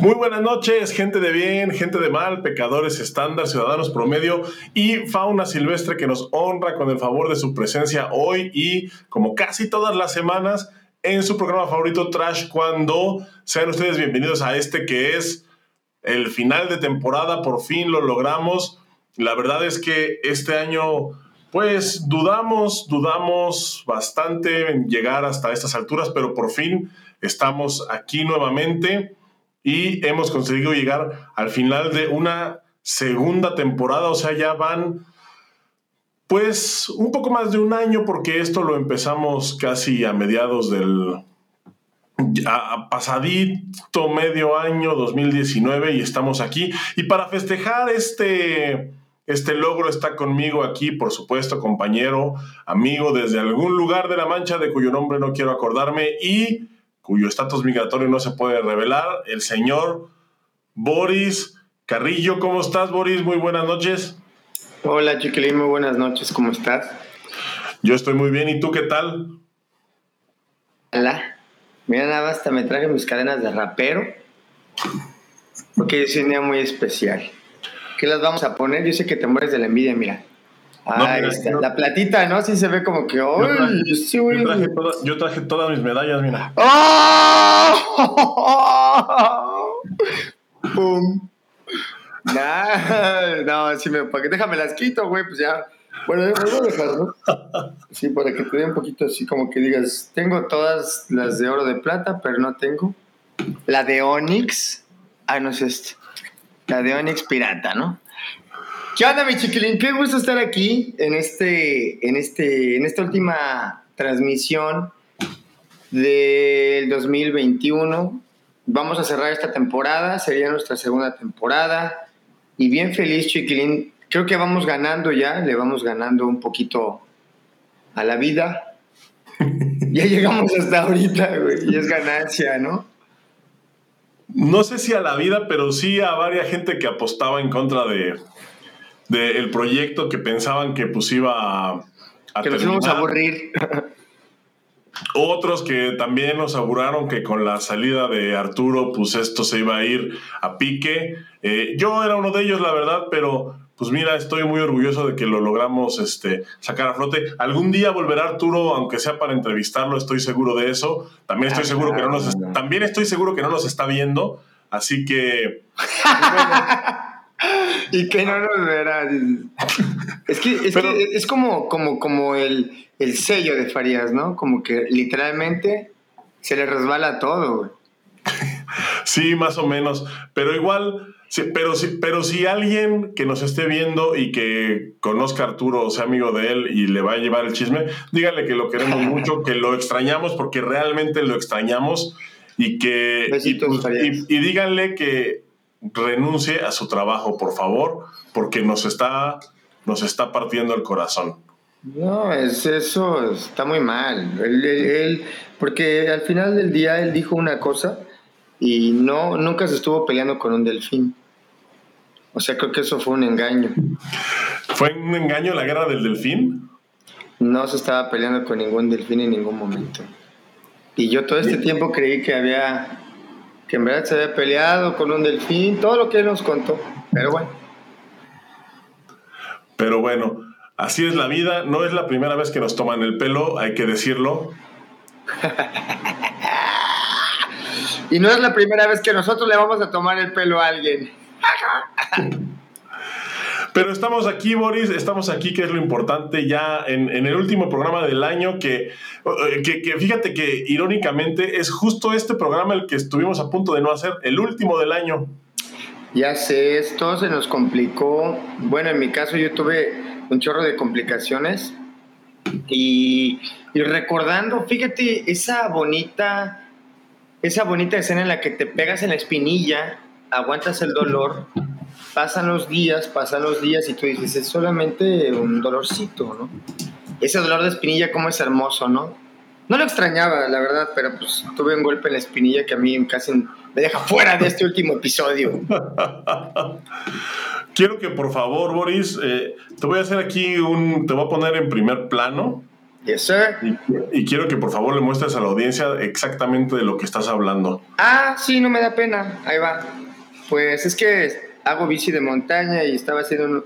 Muy buenas noches, gente de bien, gente de mal, pecadores estándar, ciudadanos promedio y fauna silvestre que nos honra con el favor de su presencia hoy y como casi todas las semanas en su programa favorito Trash cuando sean ustedes bienvenidos a este que es el final de temporada, por fin lo logramos. La verdad es que este año pues dudamos, dudamos bastante en llegar hasta estas alturas, pero por fin estamos aquí nuevamente y hemos conseguido llegar al final de una segunda temporada, o sea, ya van pues un poco más de un año porque esto lo empezamos casi a mediados del a pasadito medio año 2019 y estamos aquí. Y para festejar este este logro está conmigo aquí, por supuesto, compañero, amigo desde algún lugar de la Mancha de cuyo nombre no quiero acordarme y cuyo estatus migratorio no se puede revelar, el señor Boris Carrillo. ¿Cómo estás, Boris? Muy buenas noches. Hola, Chiquilín, muy buenas noches. ¿Cómo estás? Yo estoy muy bien. ¿Y tú qué tal? Hola. Mira, nada, hasta me traje mis cadenas de rapero. Porque es un día muy especial. ¿Qué las vamos a poner? Yo sé que te mueres de la envidia, mira. Ahí está. La platita, ¿no? Sí se ve como que. Yo traje, yo traje, yo traje todas mis medallas, mira. ¡Oh! ¡Pum! Nah, no, sí me, para que déjame las quito, güey, pues ya. Bueno, me voy a dejar, ¿no? Sí, para que te dé un poquito así, como que digas, tengo todas las de oro de plata, pero no tengo. La de Onyx. Ah, no es este. La de Onyx Pirata, ¿no? ¿Qué onda, mi chiquilín? Qué gusto estar aquí en, este, en, este, en esta última transmisión del 2021. Vamos a cerrar esta temporada, sería nuestra segunda temporada. Y bien feliz, chiquilín. Creo que vamos ganando ya, le vamos ganando un poquito a la vida. ya llegamos hasta ahorita, güey, y es ganancia, ¿no? No sé si a la vida, pero sí a varias gente que apostaba en contra de, del proyecto que pensaban que pues iba a, a que nos íbamos a aburrir. Otros que también nos auguraron que con la salida de Arturo, pues esto se iba a ir a pique. Eh, yo era uno de ellos, la verdad, pero pues mira, estoy muy orgulloso de que lo logramos este, sacar a flote. Algún día volverá Arturo, aunque sea para entrevistarlo, estoy seguro de eso. También estoy seguro que no nos, también estoy seguro que no nos está viendo, así que. y que no nos verá. Es que es, que es como, como, como el, el, sello de Farías, ¿no? Como que literalmente se le resbala todo, güey. Sí, más o menos. Pero igual, sí, pero, sí, pero si alguien que nos esté viendo y que conozca a Arturo o sea amigo de él y le va a llevar el chisme, díganle que lo queremos mucho, que lo extrañamos porque realmente lo extrañamos y que. Besitos, y, y, y díganle que renuncie a su trabajo, por favor, porque nos está, nos está partiendo el corazón. No, es eso está muy mal. Él, él, porque al final del día él dijo una cosa y no nunca se estuvo peleando con un delfín. O sea, creo que eso fue un engaño. ¿Fue un engaño la guerra del delfín? No se estaba peleando con ningún delfín en ningún momento. Y yo todo este tiempo creí que había que en verdad se había peleado con un delfín, todo lo que él nos contó, pero bueno. Pero bueno, así es la vida, no es la primera vez que nos toman el pelo, hay que decirlo. y no es la primera vez que nosotros le vamos a tomar el pelo a alguien. Pero estamos aquí, Boris, estamos aquí, que es lo importante, ya en, en el último programa del año, que, que, que, fíjate que irónicamente es justo este programa el que estuvimos a punto de no hacer, el último del año. Ya sé, esto se nos complicó. Bueno, en mi caso yo tuve un chorro de complicaciones y, y recordando, fíjate, esa bonita, esa bonita escena en la que te pegas en la espinilla, aguantas el dolor pasan los días, pasan los días y tú dices, es solamente un dolorcito, ¿no? Ese dolor de espinilla, como es hermoso, ¿no? No lo extrañaba, la verdad, pero pues tuve un golpe en la espinilla que a mí casi me deja fuera de este último episodio. Quiero que por favor, Boris, eh, te voy a hacer aquí un, te voy a poner en primer plano Yes, sir. Y, y, quiero que por favor le muestres a la audiencia exactamente de lo que estás hablando. Ah, sí, no me da pena. Ahí va. Pues es que hago bici de montaña y estaba haciendo un...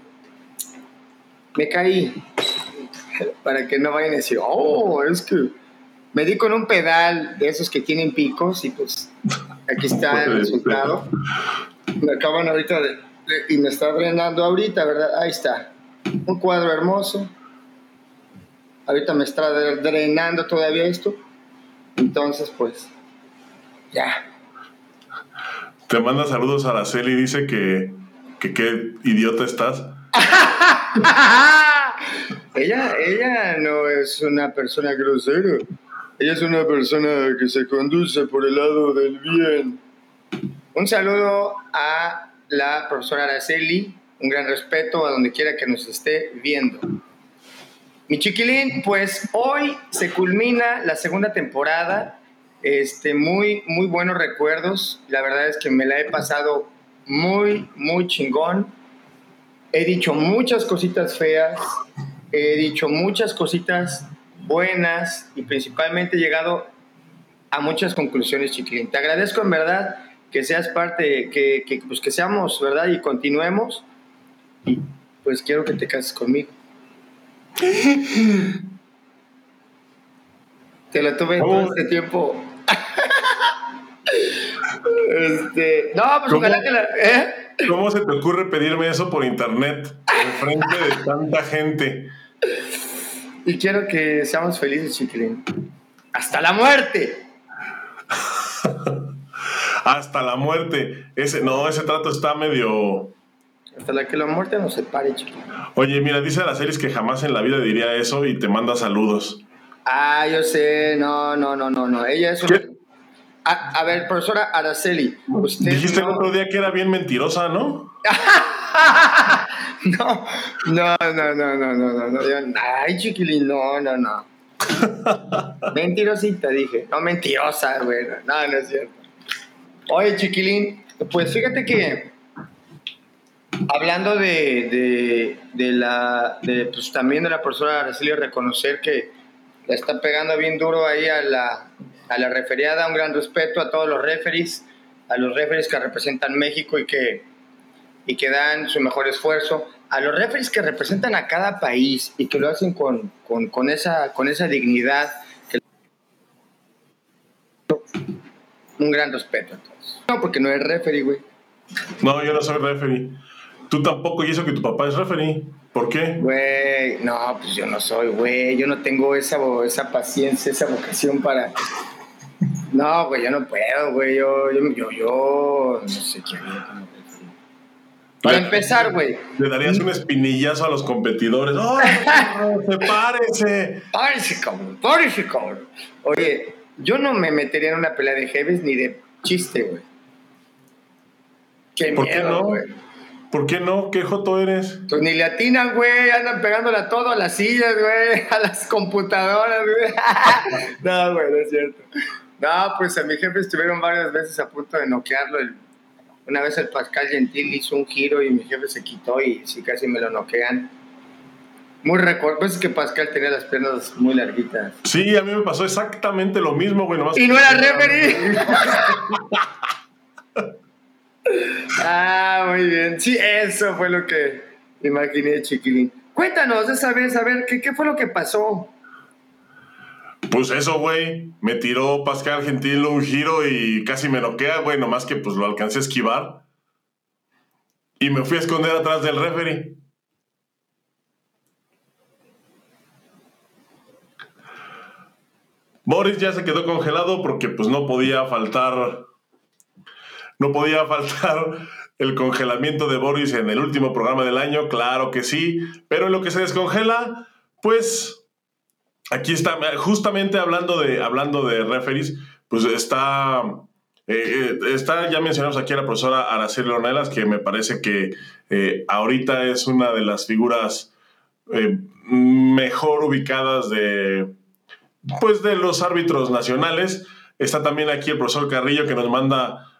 Me caí. Para que no vayan a decir, oh, es que me di con un pedal de esos que tienen picos y pues aquí está el resultado. Me acaban ahorita de, y me está drenando ahorita, ¿verdad? Ahí está. Un cuadro hermoso. Ahorita me está drenando todavía esto. Entonces, pues, ya. Te manda saludos a Araceli y dice que, que qué idiota estás. ella, ella no es una persona grosera. Ella es una persona que se conduce por el lado del bien. Un saludo a la profesora Araceli, un gran respeto a donde quiera que nos esté viendo. Mi chiquilín, pues hoy se culmina la segunda temporada. Este, muy, muy buenos recuerdos. La verdad es que me la he pasado muy, muy chingón. He dicho muchas cositas feas. He dicho muchas cositas buenas y principalmente he llegado a muchas conclusiones, chiquilín. Te agradezco en verdad que seas parte, que, que, pues que seamos, ¿verdad? Y continuemos. Y pues quiero que te cases conmigo. Te lo tuve todo este tiempo. Este, no, pues ojalá que la. ¿eh? ¿Cómo se te ocurre pedirme eso por internet? En frente de tanta gente. Y quiero que seamos felices, chiquilín. ¡Hasta la muerte! Hasta la muerte. Ese, no, ese trato está medio. Hasta la que la muerte nos separe, chiquilín. Oye, mira, dice la series que jamás en la vida diría eso y te manda saludos. Ah, yo sé, no, no, no, no, no. Ella es una... a, a, ver, profesora Araceli, usted. Dijiste no... el otro día que era bien mentirosa, ¿no? no, no, no, no, no, no, no, Ay, chiquilín, no, no, no. Mentirosita, dije. No, mentirosa, güey. No, no es cierto. Oye, chiquilín, pues fíjate que hablando de, de, de la, de, pues también de la profesora Araceli, reconocer que la está pegando bien duro ahí a la, a la referiada. Un gran respeto a todos los referees, a los referees que representan México y que y que dan su mejor esfuerzo, a los referees que representan a cada país y que lo hacen con, con, con esa, con esa dignidad. Que... Un gran respeto a todos. No, porque no es referee, güey. No, yo no soy referee. Tú tampoco, y eso que tu papá es referee. ¿Por qué? Güey, no, pues yo no soy, güey. Yo no tengo esa, esa paciencia, esa vocación para. No, güey, yo no puedo, güey. Yo, yo, yo, yo no sé qué para empezar, güey. Le darías un espinillazo a los competidores. ¡Oh, sepárense! ¡Párense, cabrón! ¡Párense, cabrón! Oye, yo no me metería en una pelea de heavies ni de chiste, güey. Qué ¿Por miedo, qué no? güey. ¿Por qué no? ¿Qué joto eres? Pues ni le atinan, güey. Andan pegándole a todo, a las sillas, güey. A las computadoras, güey. no, güey, no es cierto. No, pues a mi jefe estuvieron varias veces a punto de noquearlo una vez el Pascal Gentil hizo un giro y mi jefe se quitó y sí casi me lo noquean. Muy recuerdo, pues es que Pascal tenía las piernas muy larguitas. Sí, a mí me pasó exactamente lo mismo, güey. Nomás y no era referee. ah, muy bien. Sí, eso fue lo que imaginé, chiquilín. Cuéntanos esa vez, a ver, ¿qué, fue lo que pasó? Pues eso, güey. Me tiró Pascal Gentil un giro y casi me noquea, güey. Nomás que pues lo alcancé a esquivar. Y me fui a esconder atrás del referee. Boris ya se quedó congelado porque pues no podía faltar. No podía faltar el congelamiento de Boris en el último programa del año, claro que sí. Pero en lo que se descongela, pues aquí está, justamente hablando de, hablando de referees, pues está, eh, está, ya mencionamos aquí a la profesora Araceli Ornelas, que me parece que eh, ahorita es una de las figuras eh, mejor ubicadas de, pues de los árbitros nacionales. Está también aquí el profesor Carrillo, que nos manda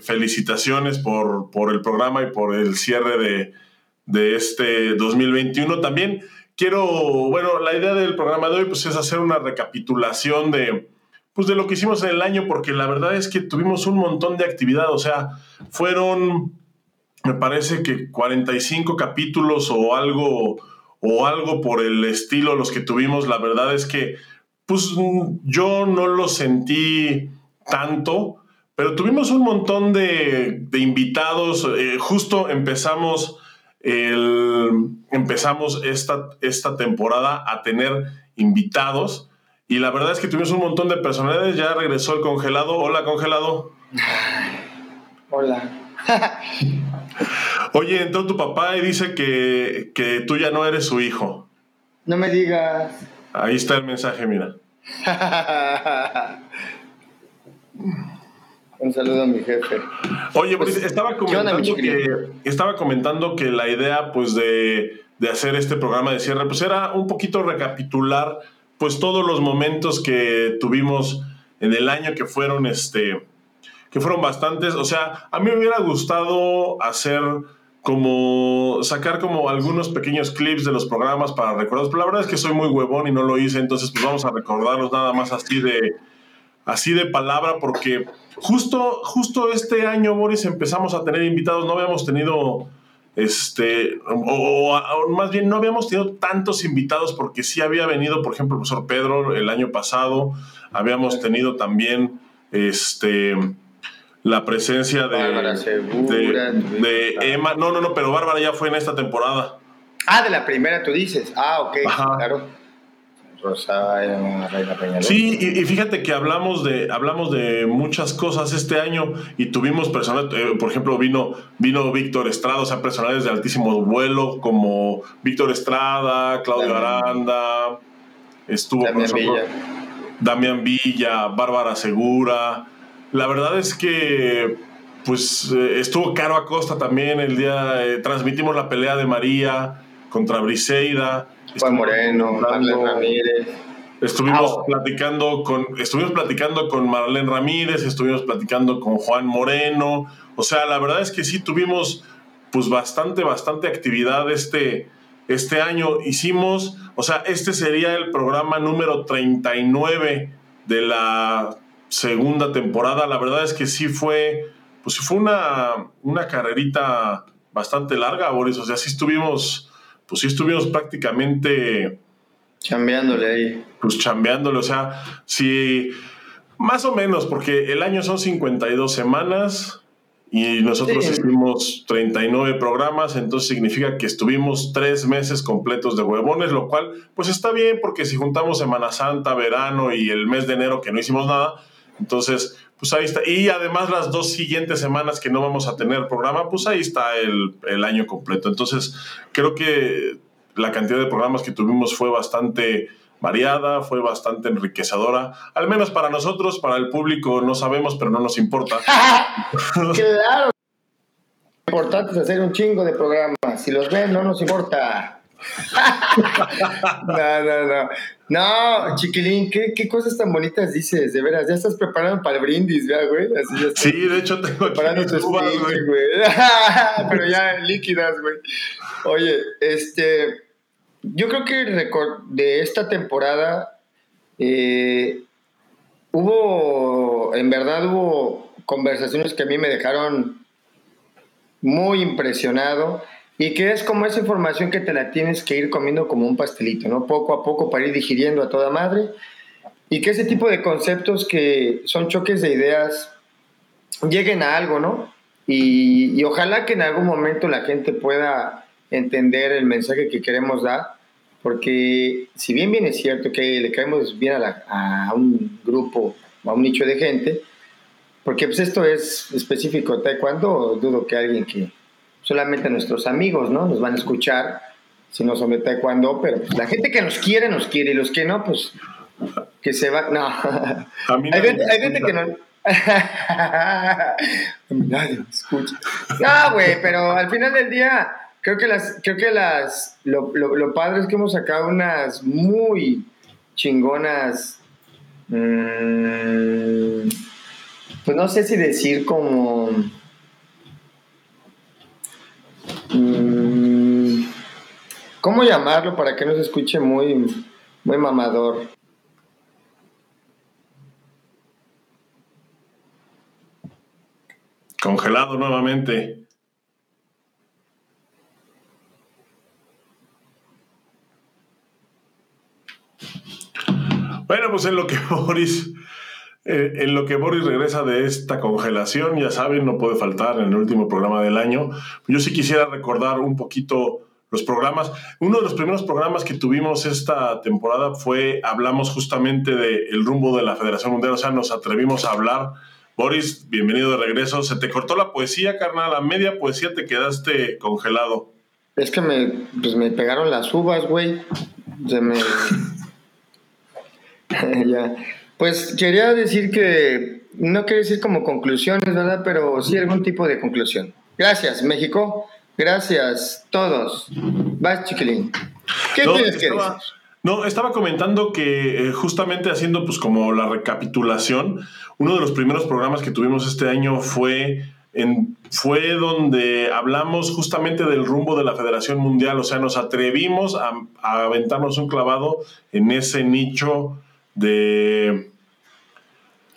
felicitaciones por, por el programa y por el cierre de, de este 2021. También quiero, bueno, la idea del programa de hoy pues es hacer una recapitulación de, pues de lo que hicimos en el año, porque la verdad es que tuvimos un montón de actividad, o sea, fueron, me parece que 45 capítulos o algo, o algo por el estilo los que tuvimos, la verdad es que, pues yo no lo sentí tanto, pero tuvimos un montón de, invitados, eh, justo empezamos empezamos esta, esta temporada a tener invitados y la verdad es que tuvimos un montón de personalidades. Ya regresó el congelado. Hola, congelado. Hola. Oye, entró tu papá y dice que, que tú ya no eres su hijo. No me digas. Ahí está el mensaje, mira. Un saludo a mi jefe. Oye, pues, estaba, comentando que, estaba comentando que la idea pues de, hacer este programa de cierre pues era un poquito recapitular pues todos los momentos que tuvimos en el año que fueron este que fueron bastantes, o sea, a mí me hubiera gustado hacer como sacar como algunos pequeños clips de los programas para recordarlos, pero la verdad es que soy muy huevón y no lo hice, entonces pues vamos a recordarlos nada más así de así de palabra porque Justo, justo este año, Boris, empezamos a tener invitados, no habíamos tenido, este, o, más bien no habíamos tenido tantos invitados porque sí había venido, por ejemplo, el profesor Pedro el año pasado, habíamos tenido también, este, la presencia de, de, Emma, no, no, no, pero Bárbara ya fue en esta temporada. Ah, de la primera tú dices, ah, ok, claro. Sí, y, fíjate que hablamos de, hablamos de muchas cosas este año y tuvimos personas, eh, por ejemplo, vino, vino Víctor Estrada, o sea, personales de altísimo vuelo como Víctor Estrada, Claudio Aranda, estuvo Damián Villa. Damián Villa, Bárbara Segura. La verdad es que pues eh, estuvo Caro Acosta también el día, eh, transmitimos la pelea de María contra Briseida. Juan Moreno, Marlene Ramírez. Estuvimos ah, platicando con, estuvimos platicando con Marlene Ramírez, estuvimos platicando con Juan Moreno. O sea, la verdad es que sí tuvimos pues bastante, bastante actividad este, este año. Hicimos, o sea, este sería el programa número 39 de la segunda temporada. La verdad es que sí fue, pues fue una, una carrerita bastante larga, Boris. O sea, sí estuvimos pues sí estuvimos prácticamente... Chambeándole ahí. Pues chambeándole, o sea, sí, más o menos, porque el año son 52 semanas y nosotros hicimos 39 programas, entonces significa que estuvimos tres meses completos de huevones, lo cual pues está bien porque si juntamos Semana Santa, verano y el mes de enero que no hicimos nada, entonces pues ahí está. Y además las dos siguientes semanas que no vamos a tener programa, pues ahí está el, el, año completo. Entonces, creo que la cantidad de programas que tuvimos fue bastante variada, fue bastante enriquecedora, al menos para nosotros, para el público no sabemos, pero no nos importa. claro. Lo importante es hacer un chingo de programas. Si los ven, no nos importa. No, no, no. No, chiquilín, ¿qué, qué, cosas tan bonitas dices, de veras. Ya estás preparando para el brindis, güey. sí, de hecho tengo preparando tu speech, güey. Pero ya líquidas, güey. Oye, este. Yo creo que el de esta temporada eh, hubo, en verdad hubo conversaciones que a mí me dejaron muy impresionado y que es como esa información que te la tienes que ir comiendo como un pastelito, ¿no? Poco a poco para ir digiriendo a toda madre. Y que ese tipo de conceptos que son choques de ideas lleguen a algo, ¿no? Y, ojalá que en algún momento la gente pueda entender el mensaje que queremos dar, porque si bien bien es cierto que le caemos bien a, a un grupo, a un nicho de gente, porque pues esto es específico taekwondo, dudo que alguien que, solamente nuestros amigos, ¿no? Nos van a escuchar si no son de taekwondo, pero pues, la gente que nos quiere, nos quiere, y los que no, pues que se va. No. hay, gente, que no. Nadie me escucha. No, güey, pero al final del día, creo que las, creo que las, lo, lo, padre es que hemos sacado unas muy chingonas. Mmm, pues no sé si decir como ¿cómo llamarlo para que no se escuche muy, muy mamador? Congelado nuevamente. Bueno, pues en lo que Boris, eh, en lo que Boris regresa de esta congelación, ya saben, no puede faltar en el último programa del año. Yo sí quisiera recordar un poquito los programas. Uno de los primeros programas que tuvimos esta temporada fue, hablamos justamente del rumbo de la Federación Mundial, o sea, nos atrevimos a hablar. Boris, bienvenido de regreso. Se te cortó la poesía, carnal, a media poesía te quedaste congelado. Es que me, pues me pegaron las uvas, güey. Se me... ya. Pues quería decir que, no quería decir como conclusiones, ¿verdad? Pero sí algún tipo de conclusión. Gracias, México. Gracias, todos. Vas, chiquilín. ¿Qué tienes que decir? No, estaba comentando que eh, justamente haciendo pues como la recapitulación, uno de los primeros programas que tuvimos este año fue en, fue donde hablamos justamente del rumbo de la Federación Mundial, o sea, nos atrevimos a, a aventarnos un clavado en ese nicho de...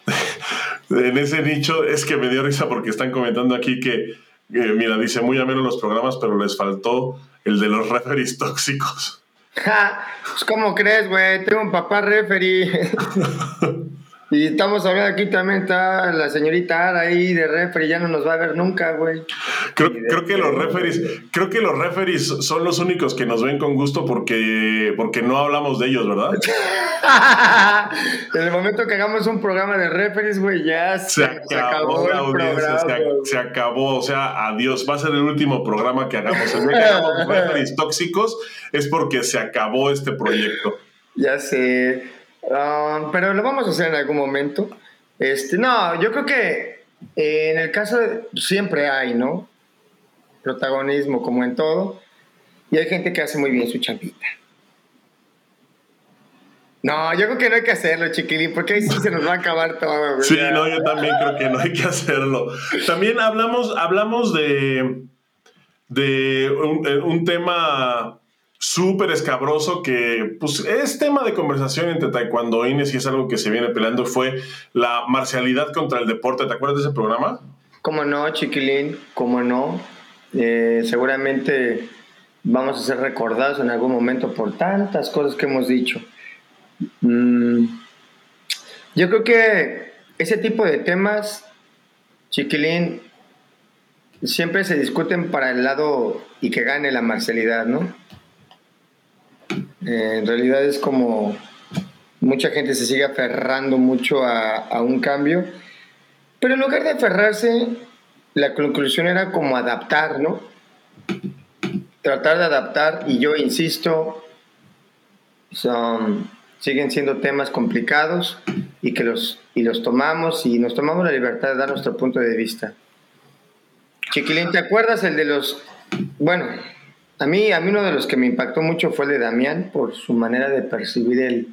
en ese nicho es que me dio risa porque están comentando aquí que, mira, dice muy ameno los programas, pero les faltó el de los referees tóxicos. pues, ¿cómo crees, güey? Tengo un papá referee. Y estamos hablando aquí también, está la señorita Ara ahí de referee, ya no nos va a ver nunca, güey. Creo, creo, que los referees, creo que los referees son los únicos que nos ven con gusto porque, porque no hablamos de ellos, ¿verdad? en el momento que hagamos un programa de referees, güey, ya se, acabó, la audiencia, se, acabó, o sea, adiós, va a ser el último programa que hagamos. Que hagamos referees tóxicos es porque se acabó este proyecto. Ya sé. Ah, pero lo vamos a hacer en algún momento. Este, no, yo creo que eh, en el caso de, siempre hay, ¿no? Protagonismo como en todo. Y hay gente que hace muy bien su champita. No, yo creo que no hay que hacerlo, chiquilín, porque ahí sí se nos va a acabar todo. Sí, no, yo también creo que no hay que hacerlo. También hablamos, hablamos de, de un, un tema súper escabroso que pues es tema de conversación entre taekwondoines y es algo que se viene peleando fue la marcialidad contra el deporte. ¿Te acuerdas de ese programa? Cómo no, chiquilín, cómo no. Eh, seguramente vamos a ser recordados en algún momento por tantas cosas que hemos dicho. Mm, yo creo que ese tipo de temas, chiquilín, siempre se discuten para el lado y que gane la marcialidad, ¿no? Eh, en realidad es como mucha gente se sigue aferrando mucho a, un cambio, pero en lugar de aferrarse, la conclusión era como adaptar, ¿no? Tratar de adaptar, y yo insisto, son, siguen siendo temas complicados y que los, y los tomamos y nos tomamos la libertad de dar nuestro punto de vista. Chiquilín, ¿te acuerdas el de los... Bueno, a mí, a mí uno de los que me impactó mucho fue el de Damián por su manera de percibir el,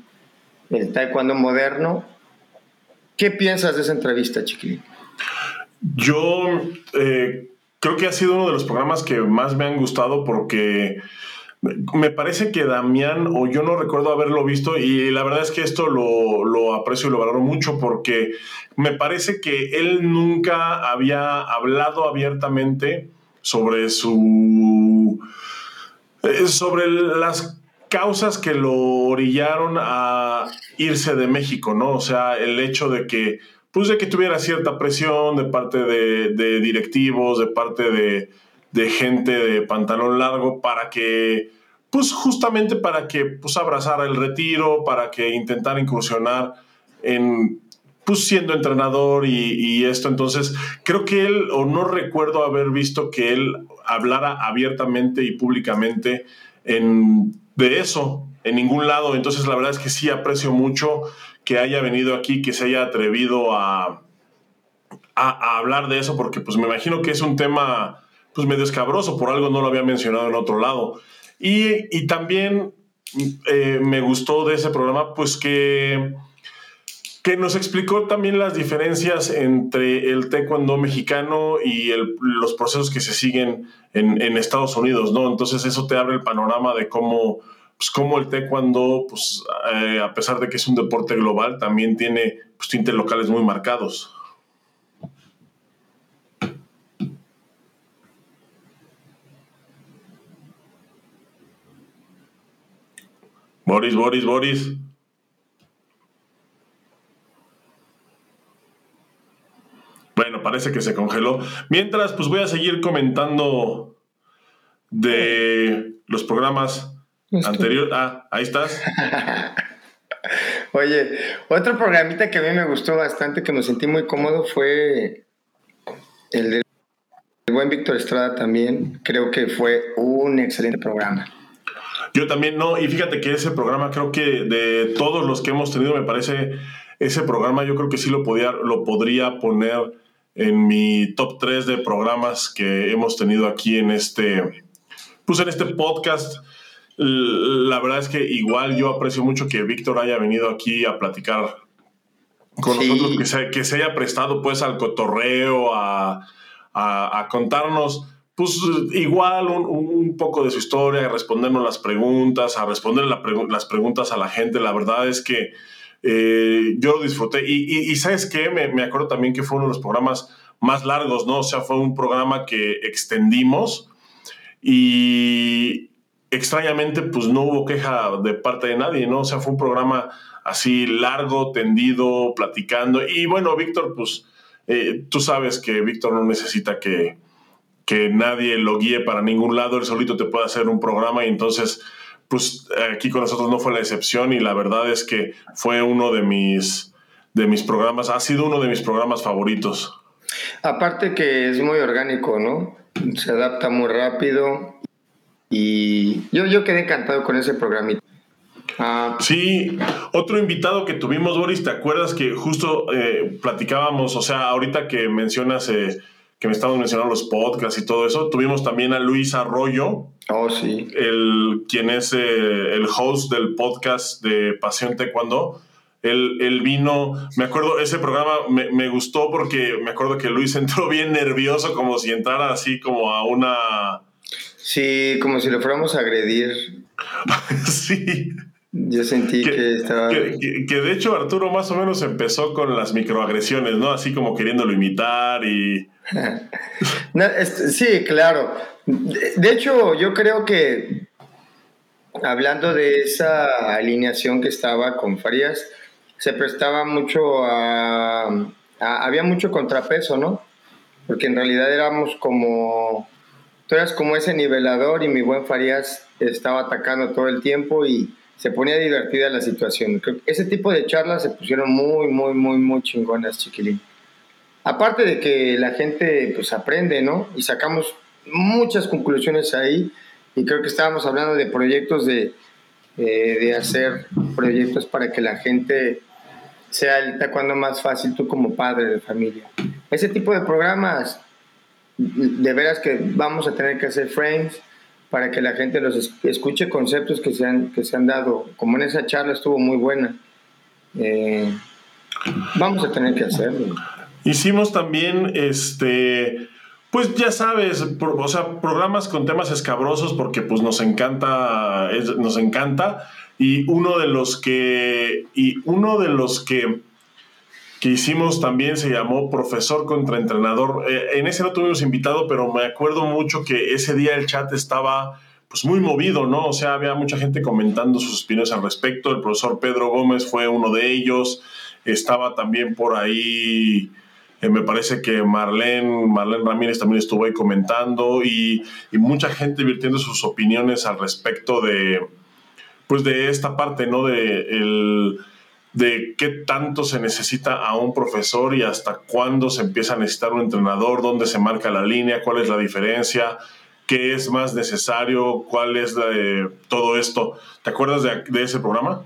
el taekwondo moderno. ¿Qué piensas de esa entrevista, Chiquilín? Yo eh, creo que ha sido uno de los programas que más me han gustado porque me parece que Damián, o yo no recuerdo haberlo visto, y la verdad es que esto lo, lo, aprecio y lo valoro mucho porque me parece que él nunca había hablado abiertamente sobre su sobre las causas que lo orillaron a irse de México, ¿no? O sea, el hecho de que, pues de que tuviera cierta presión de parte de, directivos, de parte de, de, gente de pantalón largo para que, pues justamente para que, pues abrazara el retiro, para que intentara incursionar en, pues siendo entrenador y, esto. Entonces, creo que él, o no recuerdo haber visto que él hablara abiertamente y públicamente en, de eso en ningún lado. Entonces, la verdad es que sí aprecio mucho que haya venido aquí, que se haya atrevido a, a, hablar de eso, porque pues me imagino que es un tema pues medio escabroso, por algo no lo había mencionado en otro lado. Y, y también eh, me gustó de ese programa, pues que que nos explicó también las diferencias entre el taekwondo mexicano y los procesos que se siguen en, Estados Unidos, ¿no? Entonces eso te abre el panorama de cómo, pues, cómo el taekwondo, pues, eh, a pesar de que es un deporte global, también tiene pues, tintes locales muy marcados. Boris, Boris, Boris. Bueno, parece que se congeló. Mientras, pues voy a seguir comentando de los programas anteriores. Ah, ahí estás. Oye, otro programita que a mí me gustó bastante, que me sentí muy cómodo, fue el del buen Víctor Estrada también. Creo que fue un excelente programa. Yo también no, y fíjate que ese programa creo que de todos los que hemos tenido, me parece, ese programa yo creo que sí lo, podía, lo podría poner en mi top 3 de programas que hemos tenido aquí en este, pues en este podcast. La verdad es que igual yo aprecio mucho que Víctor haya venido aquí a platicar con nosotros, que se, que se, haya prestado pues al cotorreo, a, a, contarnos pues igual un, poco de su historia, a respondernos las preguntas, a responder las preguntas a la gente. La verdad es que eh, yo lo disfruté. Y, ¿sabes qué? Me, acuerdo también que fue uno de los programas más largos, ¿no? O sea, fue un programa que extendimos y extrañamente, pues no hubo queja de parte de nadie, ¿no? O sea, fue un programa así largo, tendido, platicando. Y bueno, Víctor, pues eh, tú sabes que Víctor no necesita que, que nadie lo guíe para ningún lado, él solito te puede hacer un programa y entonces pues aquí con nosotros no fue la excepción y la verdad es que fue uno de mis, de mis programas, ha sido uno de mis programas favoritos. Aparte que es muy orgánico, ¿no? Se adapta muy rápido y yo, yo quedé encantado con ese programita. Ah. Sí, otro invitado que tuvimos, Boris, ¿te acuerdas que justo eh, platicábamos, o sea, ahorita que mencionas... Eh, que me estamos mencionando los podcasts y todo eso. Tuvimos también a Luis Arroyo. Oh, sí. El, quien es eh, el host del podcast de Pasión Taekwondo. Él, él, vino, me acuerdo, ese programa me, me, gustó porque me acuerdo que Luis entró bien nervioso, como si entrara así como a una... Sí, como si le fuéramos a agredir. sí. Yo sentí que, estaba... Que, de hecho Arturo más o menos empezó con las microagresiones, ¿no? Así como queriéndolo imitar y... sí, claro. De, hecho, yo creo que hablando de esa alineación que estaba con Farías, se prestaba mucho a, había mucho contrapeso, ¿no? Porque en realidad éramos como... Tú eras como ese nivelador y mi buen Farías estaba atacando todo el tiempo y se ponía divertida la situación. ese tipo de charlas se pusieron muy, muy, muy, muy chingonas, chiquilín. Aparte de que la gente pues aprende, ¿no? Y sacamos muchas conclusiones ahí y creo que estábamos hablando de proyectos de, eh, de hacer proyectos para que la gente sea el taekwondo más fácil tú como padre de familia. Ese tipo de programas, de veras que vamos a tener que hacer frames, para que la gente los escuche conceptos que se han, que se han dado. Como en esa charla estuvo muy buena. Eh, vamos a tener que hacerlo. Hicimos también, este, pues ya sabes, o sea, programas con temas escabrosos porque pues nos encanta, nos encanta. Y uno de los que, y uno de los que que hicimos también se llamó Profesor contra Entrenador. Eh, en ese no tuvimos invitado, pero me acuerdo mucho que ese día el chat estaba pues muy movido, ¿no? O sea, había mucha gente comentando sus opiniones al respecto. El profesor Pedro Gómez fue uno de ellos. Estaba también por ahí, eh, me parece que Marlene, Marlene Ramírez también estuvo ahí comentando y, y mucha gente virtiendo sus opiniones al respecto de, pues de esta parte, ¿no? De el de qué tanto se necesita a un profesor y hasta cuándo se empieza a necesitar un entrenador, dónde se marca la línea, cuál es la diferencia, qué es más necesario, cuál es de todo esto. ¿Te acuerdas de, de ese programa?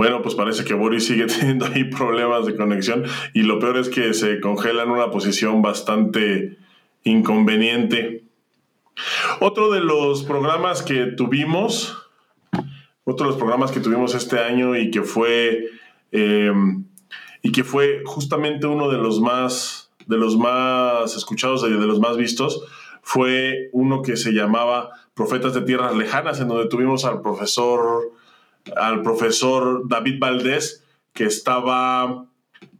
Bueno, pues parece que Boris sigue teniendo ahí problemas de conexión y lo peor es que se congela en una posición bastante inconveniente. Otro de los programas que tuvimos, otro de los programas que tuvimos este año y que fue eh, y que fue justamente uno de los más de los más escuchados y de los más vistos fue uno que se llamaba Profetas de Tierras Lejanas, en donde tuvimos al profesor al profesor David Valdés, que estaba,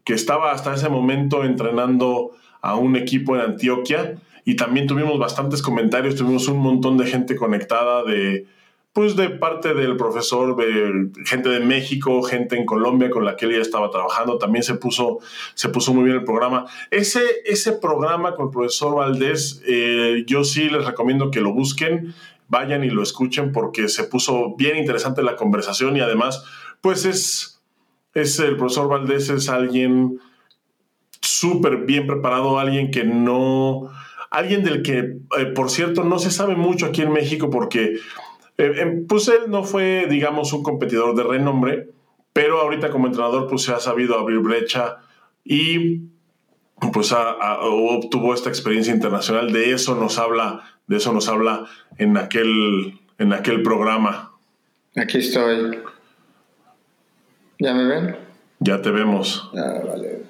que estaba hasta ese momento entrenando a un equipo en Antioquia. Y también tuvimos bastantes comentarios, tuvimos un montón de gente conectada de, pues de parte del profesor, de gente de México, gente en Colombia con la que él ya estaba trabajando, también se puso, se puso muy bien el programa. Ese, ese programa con el profesor Valdés, eh, yo sí les recomiendo que lo busquen vayan y lo escuchen porque se puso bien interesante la conversación y además, pues es, es el profesor Valdés es alguien súper bien preparado, alguien que no, alguien del que, eh, por cierto, no se sabe mucho aquí en México porque, eh, em, pues él no fue, digamos, un competidor de renombre, pero ahorita como entrenador, pues se ha sabido abrir brecha y pues obtuvo esta experiencia internacional. De eso nos habla de eso nos habla en aquel, en aquel programa. Aquí estoy. ¿Ya me ven? Ya te vemos. Ah, vale.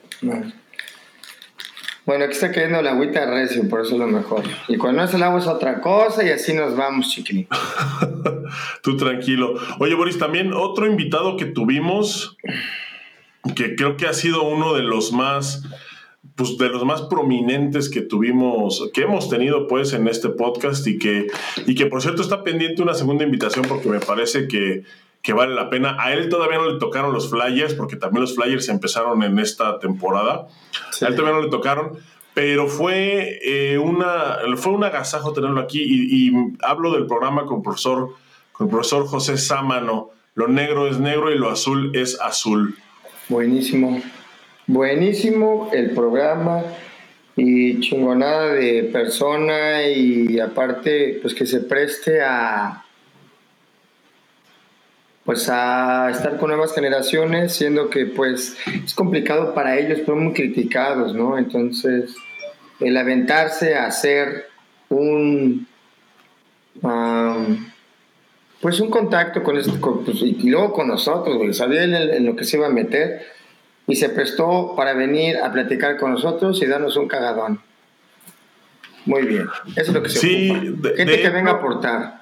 Bueno, aquí está cayendo la agüita recio, por eso es lo mejor. Y cuando es el agua es otra cosa y así nos vamos, chiquilito. Tú tranquilo. Oye, Boris, también otro invitado que tuvimos, que creo que ha sido uno de los más pues, de los más prominentes que tuvimos, que hemos tenido pues en este podcast y que, y que por cierto está pendiente una segunda invitación porque me parece que, que vale la pena. A él todavía no le tocaron los flyers porque también los flyers empezaron en esta temporada. A él todavía no le tocaron, pero fue, eh, una, fue un agasajo tenerlo aquí y, hablo del programa con profesor, con el profesor José Sámano. Lo negro es negro y lo azul es azul. Buenísimo. Buenísimo el programa y chingonada de persona y aparte pues que se preste a pues a estar con nuevas generaciones, siendo que pues es complicado para ellos, pero muy criticados, ¿no? Entonces, el aventarse a hacer un pues un contacto con, este, pues, y luego con nosotros, sabía en lo que se iba a meter, y se prestó para venir a platicar con nosotros y darnos un cagadón. Muy bien, eso es lo que se sí, ocupa. Gente que venga a aportar.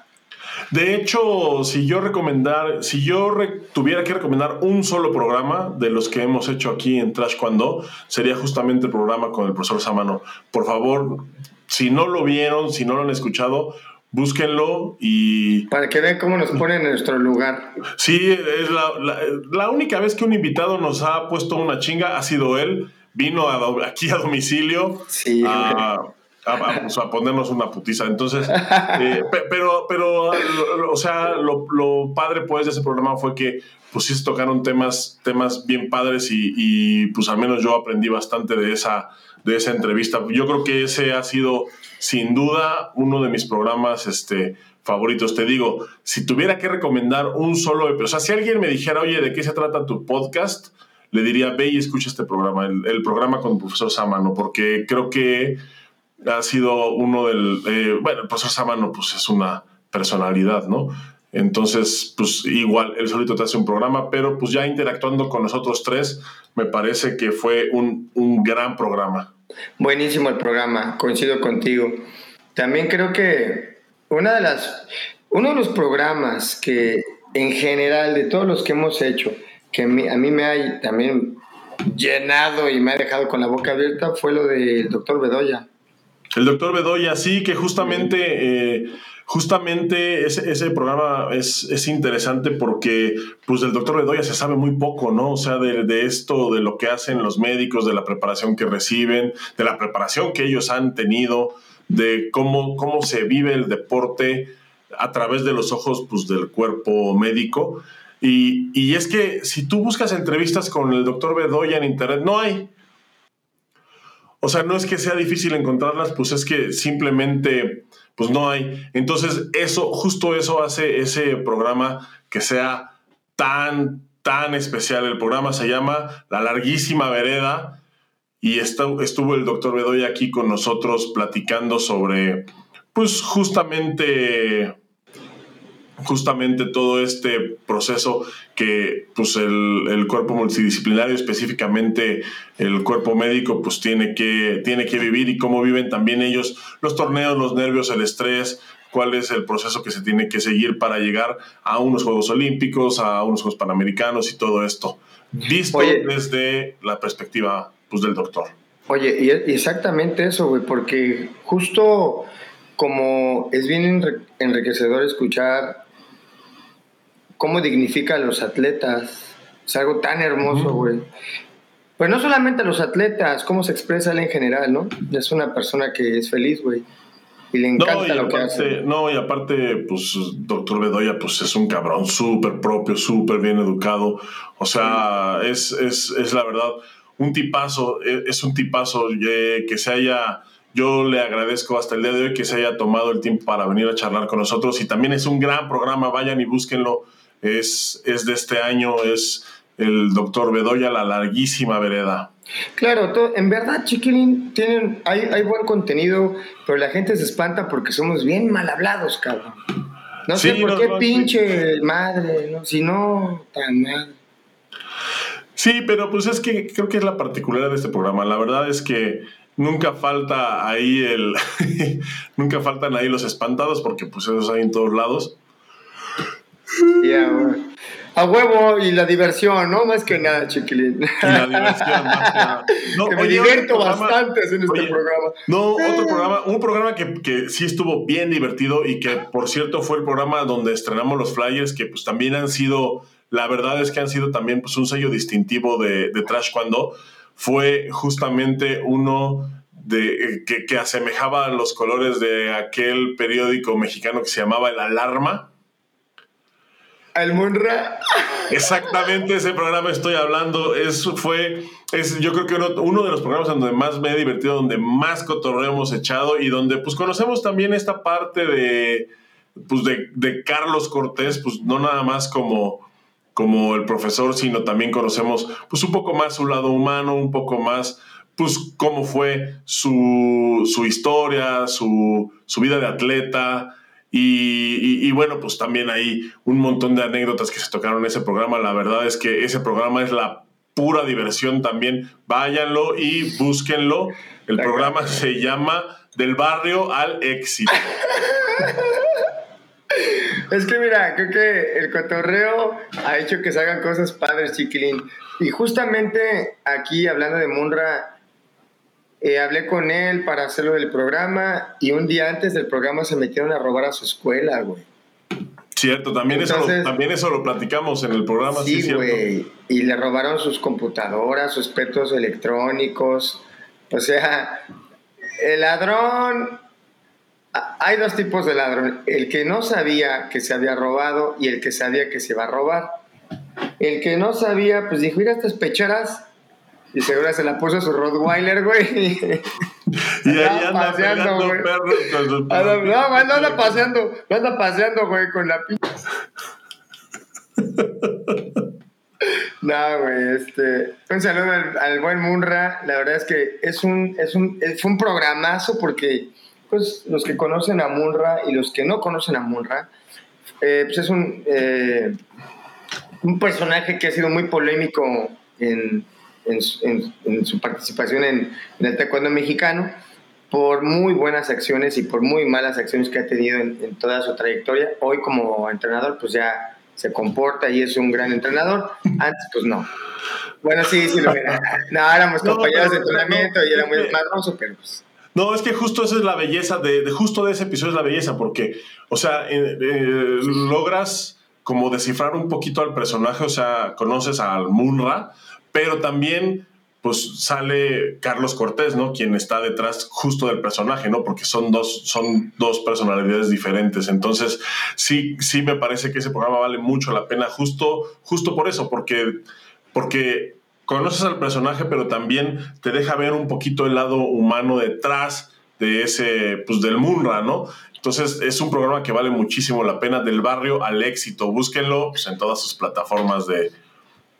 De hecho, si yo recomendar, si yo tuviera que recomendar un solo programa de los que hemos hecho aquí en Trash Cuando, sería justamente el programa con el profesor Samano. Por favor, si no lo vieron, si no lo han escuchado, búsquenlo y... Para que vean cómo nos ponen en nuestro lugar. Sí, es la, única vez que un invitado nos ha puesto una chinga ha sido él. Vino aquí a domicilio sí, a, a, ponernos una putiza. Entonces, eh, pero, pero, o sea, lo, padre pues de ese programa fue que pues sí se tocaron temas, temas bien padres y, y pues al menos yo aprendí bastante de esa, de esa entrevista. Yo creo que ese ha sido sin duda uno de mis programas este, favoritos. Te digo, si tuviera que recomendar un solo, o sea, si alguien me dijera, oye, ¿de qué se trata tu podcast? Le diría, ve y escucha este programa, el, programa con el profesor Samano, porque creo que ha sido uno del, eh, bueno, el profesor Samano pues es una personalidad, ¿no? Entonces, pues igual, él solito te hace un programa, pero pues ya interactuando con nosotros tres, me parece que fue un, un gran programa. Buenísimo el programa, coincido contigo. También creo que una de las, uno de los programas que en general de todos los que hemos hecho, que a mí me ha también llenado y me ha dejado con la boca abierta, fue lo del doctor Bedoya. El doctor Bedoya, sí, que justamente... Eh, justamente ese, ese programa es, es, interesante porque pues del doctor Bedoya se sabe muy poco, ¿no? O sea, de, de, esto, de lo que hacen los médicos, de la preparación que reciben, de la preparación que ellos han tenido, de cómo, cómo se vive el deporte a través de los ojos pues, del cuerpo médico. Y, y es que si tú buscas entrevistas con el doctor Bedoya en internet, no hay. O sea, no es que sea difícil encontrarlas, pues es que simplemente pues no hay. Entonces, eso, justo eso hace ese programa que sea tan, tan especial. El programa se llama La larguísima vereda y estuvo el doctor Bedoya aquí con nosotros platicando sobre, pues justamente justamente todo este proceso que pues el, el, cuerpo multidisciplinario, específicamente el cuerpo médico, pues tiene que, tiene que vivir y cómo viven también ellos los torneos, los nervios, el estrés, cuál es el proceso que se tiene que seguir para llegar a unos Juegos Olímpicos, a unos Juegos Panamericanos y todo esto, visto desde la perspectiva pues, del doctor. Oye, y exactamente eso, güey, porque justo como es bien enriquecedor escuchar cómo dignifica a los atletas. Es algo tan hermoso, güey. Pues no solamente a los atletas, cómo se expresa él en general, ¿no? Es una persona que es feliz, güey. Y le encanta lo que hace. No, y aparte, pues, doctor Bedoya, pues es un cabrón súper propio, súper bien educado. O sea, es, es, es, la verdad, un tipazo, e, es un tipazo que se haya yo le agradezco hasta el día de hoy que se haya tomado el tiempo para venir a charlar con nosotros y también es un gran programa, vayan y búsquenlo es, es de este año, es el doctor Bedoya, La Larguísima Vereda. Claro, en verdad, Chiquilín, tienen, hay, hay buen contenido, pero la gente se espanta porque somos bien mal hablados, cabrón. No sé por qué pinche madre, ¿no? si no, tan mal. Sí, pero pues es que creo que es la particularidad de este programa. La verdad es que nunca falta ahí el. nunca faltan ahí los espantados, porque pues esos hay en todos lados. A huevo y la diversión, ¿no? Más que nada, chiquilín. Y la diversión, más que nada. que me divierto bastante en este programa. No, otro programa, un programa que, que, sí estuvo bien divertido y que, por cierto, fue el programa donde estrenamos los flyers, que pues también han sido, la verdad es que han sido también pues un sello distintivo de, de Trash Cuando fue justamente uno de, que, que asemejaba los colores de aquel periódico mexicano que se llamaba El Alarma el Munra. Exactamente ese programa estoy hablando. Eso fue, es, yo creo que uno, de los programas donde más me he divertido, donde más cotorreo hemos echado y donde pues conocemos también esta parte de, pues, de, Carlos Cortés, pues no nada más como, como el profesor, sino también conocemos pues un poco más su lado humano, un poco más pues cómo fue su, su historia, su, su vida de atleta, y, bueno, pues también hay un montón de anécdotas que se tocaron en ese programa. La verdad es que ese programa es la pura diversión también. Váyanlo y búsquenlo. El programa se llama Del barrio al éxito. Es que mira, creo que el cotorreo ha hecho que se hagan cosas padres, chiquilín. Y justamente aquí, hablando de Munra, eh, hablé con él para hacerlo del programa y un día antes del programa se metieron a robar a su escuela, güey. Cierto, también, eso, lo, también eso lo platicamos en el programa. Sí, güey. Y le robaron sus computadoras, sus petos electrónicos. O sea, el ladrón... Hay dos tipos de ladrón. El que no sabía que se había robado y el que sabía que se iba a robar. El que no sabía, pues dijo, mira estas pecheras y seguro se la puso a su Rottweiler, güey. Y ahí anda paseando, güey. no, no anda paseando, no anda paseando, güey, con la pinche. No, güey, este. Un saludo al, buen Munra. La verdad es que es un, es un, fue un programazo porque, pues, los que conocen a Munra y los que no conocen a Munra, eh, pues es un, eh, un personaje que ha sido muy polémico en, en, su participación en, el taekwondo mexicano por muy buenas acciones y por muy malas acciones que ha tenido en, toda su trayectoria. Hoy como entrenador pues ya se comporta y es un gran entrenador. Antes pues no. Bueno, sí, sí lo era. No, éramos compañeros de entrenamiento y era muy madroso, pero pues... No, es que justo esa es la belleza, de, justo de ese episodio es la belleza, porque, o sea, eh, eh, logras como descifrar un poquito al personaje, o sea, conoces al Munra, pero también pues sale Carlos Cortés, ¿no? Quien está detrás justo del personaje, ¿no? Porque son dos, son dos personalidades diferentes. Entonces, sí, sí me parece que ese programa vale mucho la pena justo, justo por eso, porque, porque conoces al personaje, pero también te deja ver un poquito el lado humano detrás de ese, pues del Munra, ¿no? Entonces, es un programa que vale muchísimo la pena, del barrio al éxito. Búsquenlo pues, en todas sus plataformas de,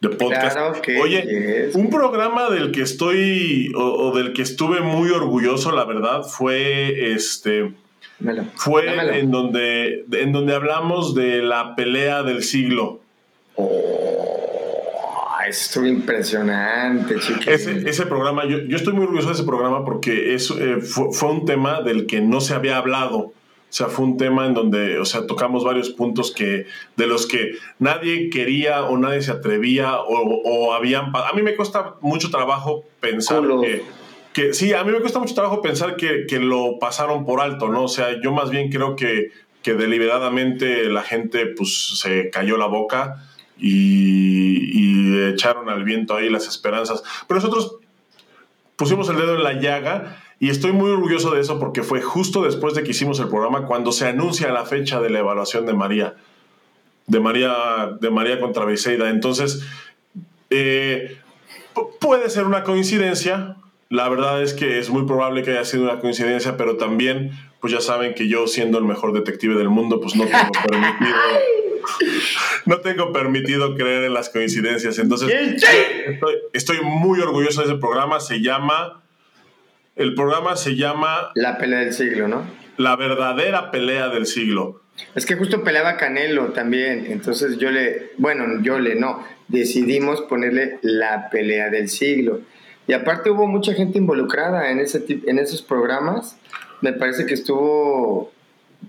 de podcast. Claro que Oye, yes. un programa del que estoy o, o del que estuve muy orgulloso, la verdad, fue este Dámelo. fue Dámelo. en donde en donde hablamos de la pelea del siglo. Oh, estuvo impresionante, chiquilín. Ese, ese programa, yo, yo estoy muy orgulloso de ese programa porque es, eh, fue, fue un tema del que no se había hablado. O sea, fue un tema en donde, o sea, tocamos varios puntos que, de los que nadie quería o nadie se atrevía o, o habían... A mí me cuesta mucho trabajo pensar que, que... Sí, a mí me cuesta mucho trabajo pensar que, que lo pasaron por alto, ¿no? O sea, yo más bien creo que, que deliberadamente la gente, pues, se cayó la boca y, y echaron al viento ahí las esperanzas. Pero nosotros pusimos el dedo en la llaga y estoy muy orgulloso de eso porque fue justo después de que hicimos el programa cuando se anuncia la fecha de la evaluación de María, de María, de María contra Briseida. Entonces, eh, pu- puede ser una coincidencia. La verdad es que es muy probable que haya sido una coincidencia, pero también, pues ya saben que yo, siendo el mejor detective del mundo, pues no tengo permitido, no tengo permitido creer en las coincidencias. Entonces, Estoy, estoy muy orgulloso de ese programa. Se llama. El programa se llama La pelea del siglo, ¿no? La verdadera pelea del siglo. Es que justo peleaba Canelo también, entonces yo le, bueno, yo le no, decidimos ponerle la pelea del siglo. Y aparte hubo mucha gente involucrada en, ese, en esos programas. Me parece que estuvo,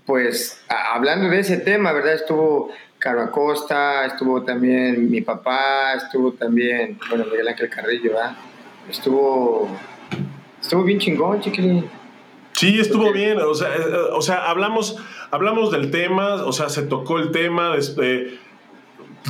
pues, a- hablando de ese tema, ¿verdad? Estuvo Caro Acosta, estuvo también mi papá, estuvo también, bueno, Miguel Ángel Carrillo, ¿verdad? Estuvo, estuvo bien chingón, chiquilín. Sí, estuvo bien. O sea, eh, o sea hablamos, hablamos del tema, o sea, se tocó el tema. eh,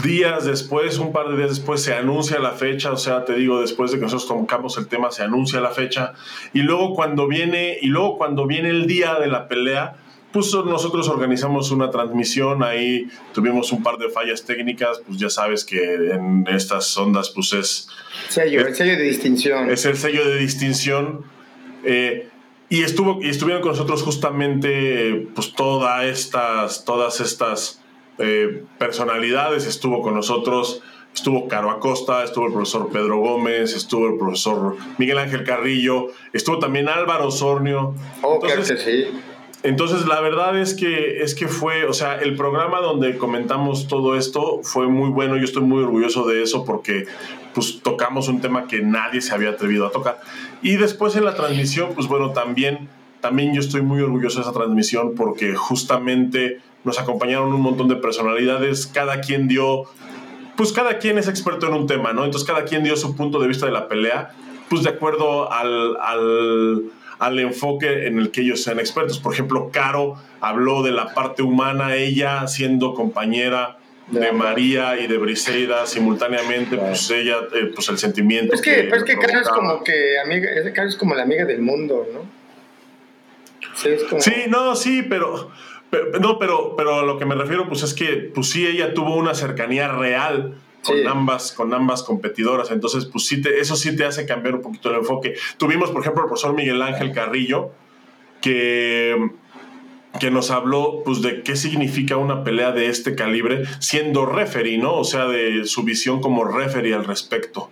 días después, un par de días después, se anuncia la fecha. O sea, te digo, después de que nosotros tocamos el tema, se anuncia la fecha. Y luego cuando viene, y luego cuando viene el día de la pelea, pues nosotros organizamos una transmisión. Ahí tuvimos un par de fallas técnicas. Pues ya sabes que en estas ondas, pues es Sello, el sello de distinción. es el sello de distinción. eh, y, estuvo, y estuvieron con nosotros justamente pues todas estas, todas estas eh, personalidades. Estuvo con nosotros, estuvo Caro Acosta, estuvo el profesor Pedro Gómez, estuvo el profesor Miguel Ángel Carrillo, estuvo también Álvaro Osornio. Oh, claro Entonces, que sí. Entonces, la verdad es que, es que fue, o sea, el programa donde comentamos todo esto fue muy bueno. Yo estoy muy orgulloso de eso porque pues tocamos un tema que nadie se había atrevido a tocar. Y después en la transmisión, pues bueno, también, también yo estoy muy orgulloso de esa transmisión porque justamente nos acompañaron un montón de personalidades, cada quien dio, pues cada quien es experto en un tema, ¿no? Entonces cada quien dio su punto de vista de la pelea, pues de acuerdo al, al, al enfoque en el que ellos sean expertos. Por ejemplo, Caro habló de la parte humana, ella siendo compañera de. María y de Briseida simultáneamente, Claro. pues ella, eh, pues el sentimiento. Es que, pues es que Caro es como que amiga, Caro es como la amiga del mundo, ¿no? Sí, es como. Sí, no, sí, pero, pero- no, pero, pero a lo que me refiero, pues es que, pues sí, ella tuvo una cercanía real con Sí. ambas, con ambas competidoras. Entonces, pues sí, te, eso sí te hace cambiar un poquito el enfoque. Tuvimos, por ejemplo, al profesor Miguel Ángel Carrillo, que, que nos habló, pues, de qué significa una pelea de este calibre, siendo referee, ¿no? O sea, de su visión como referee al respecto.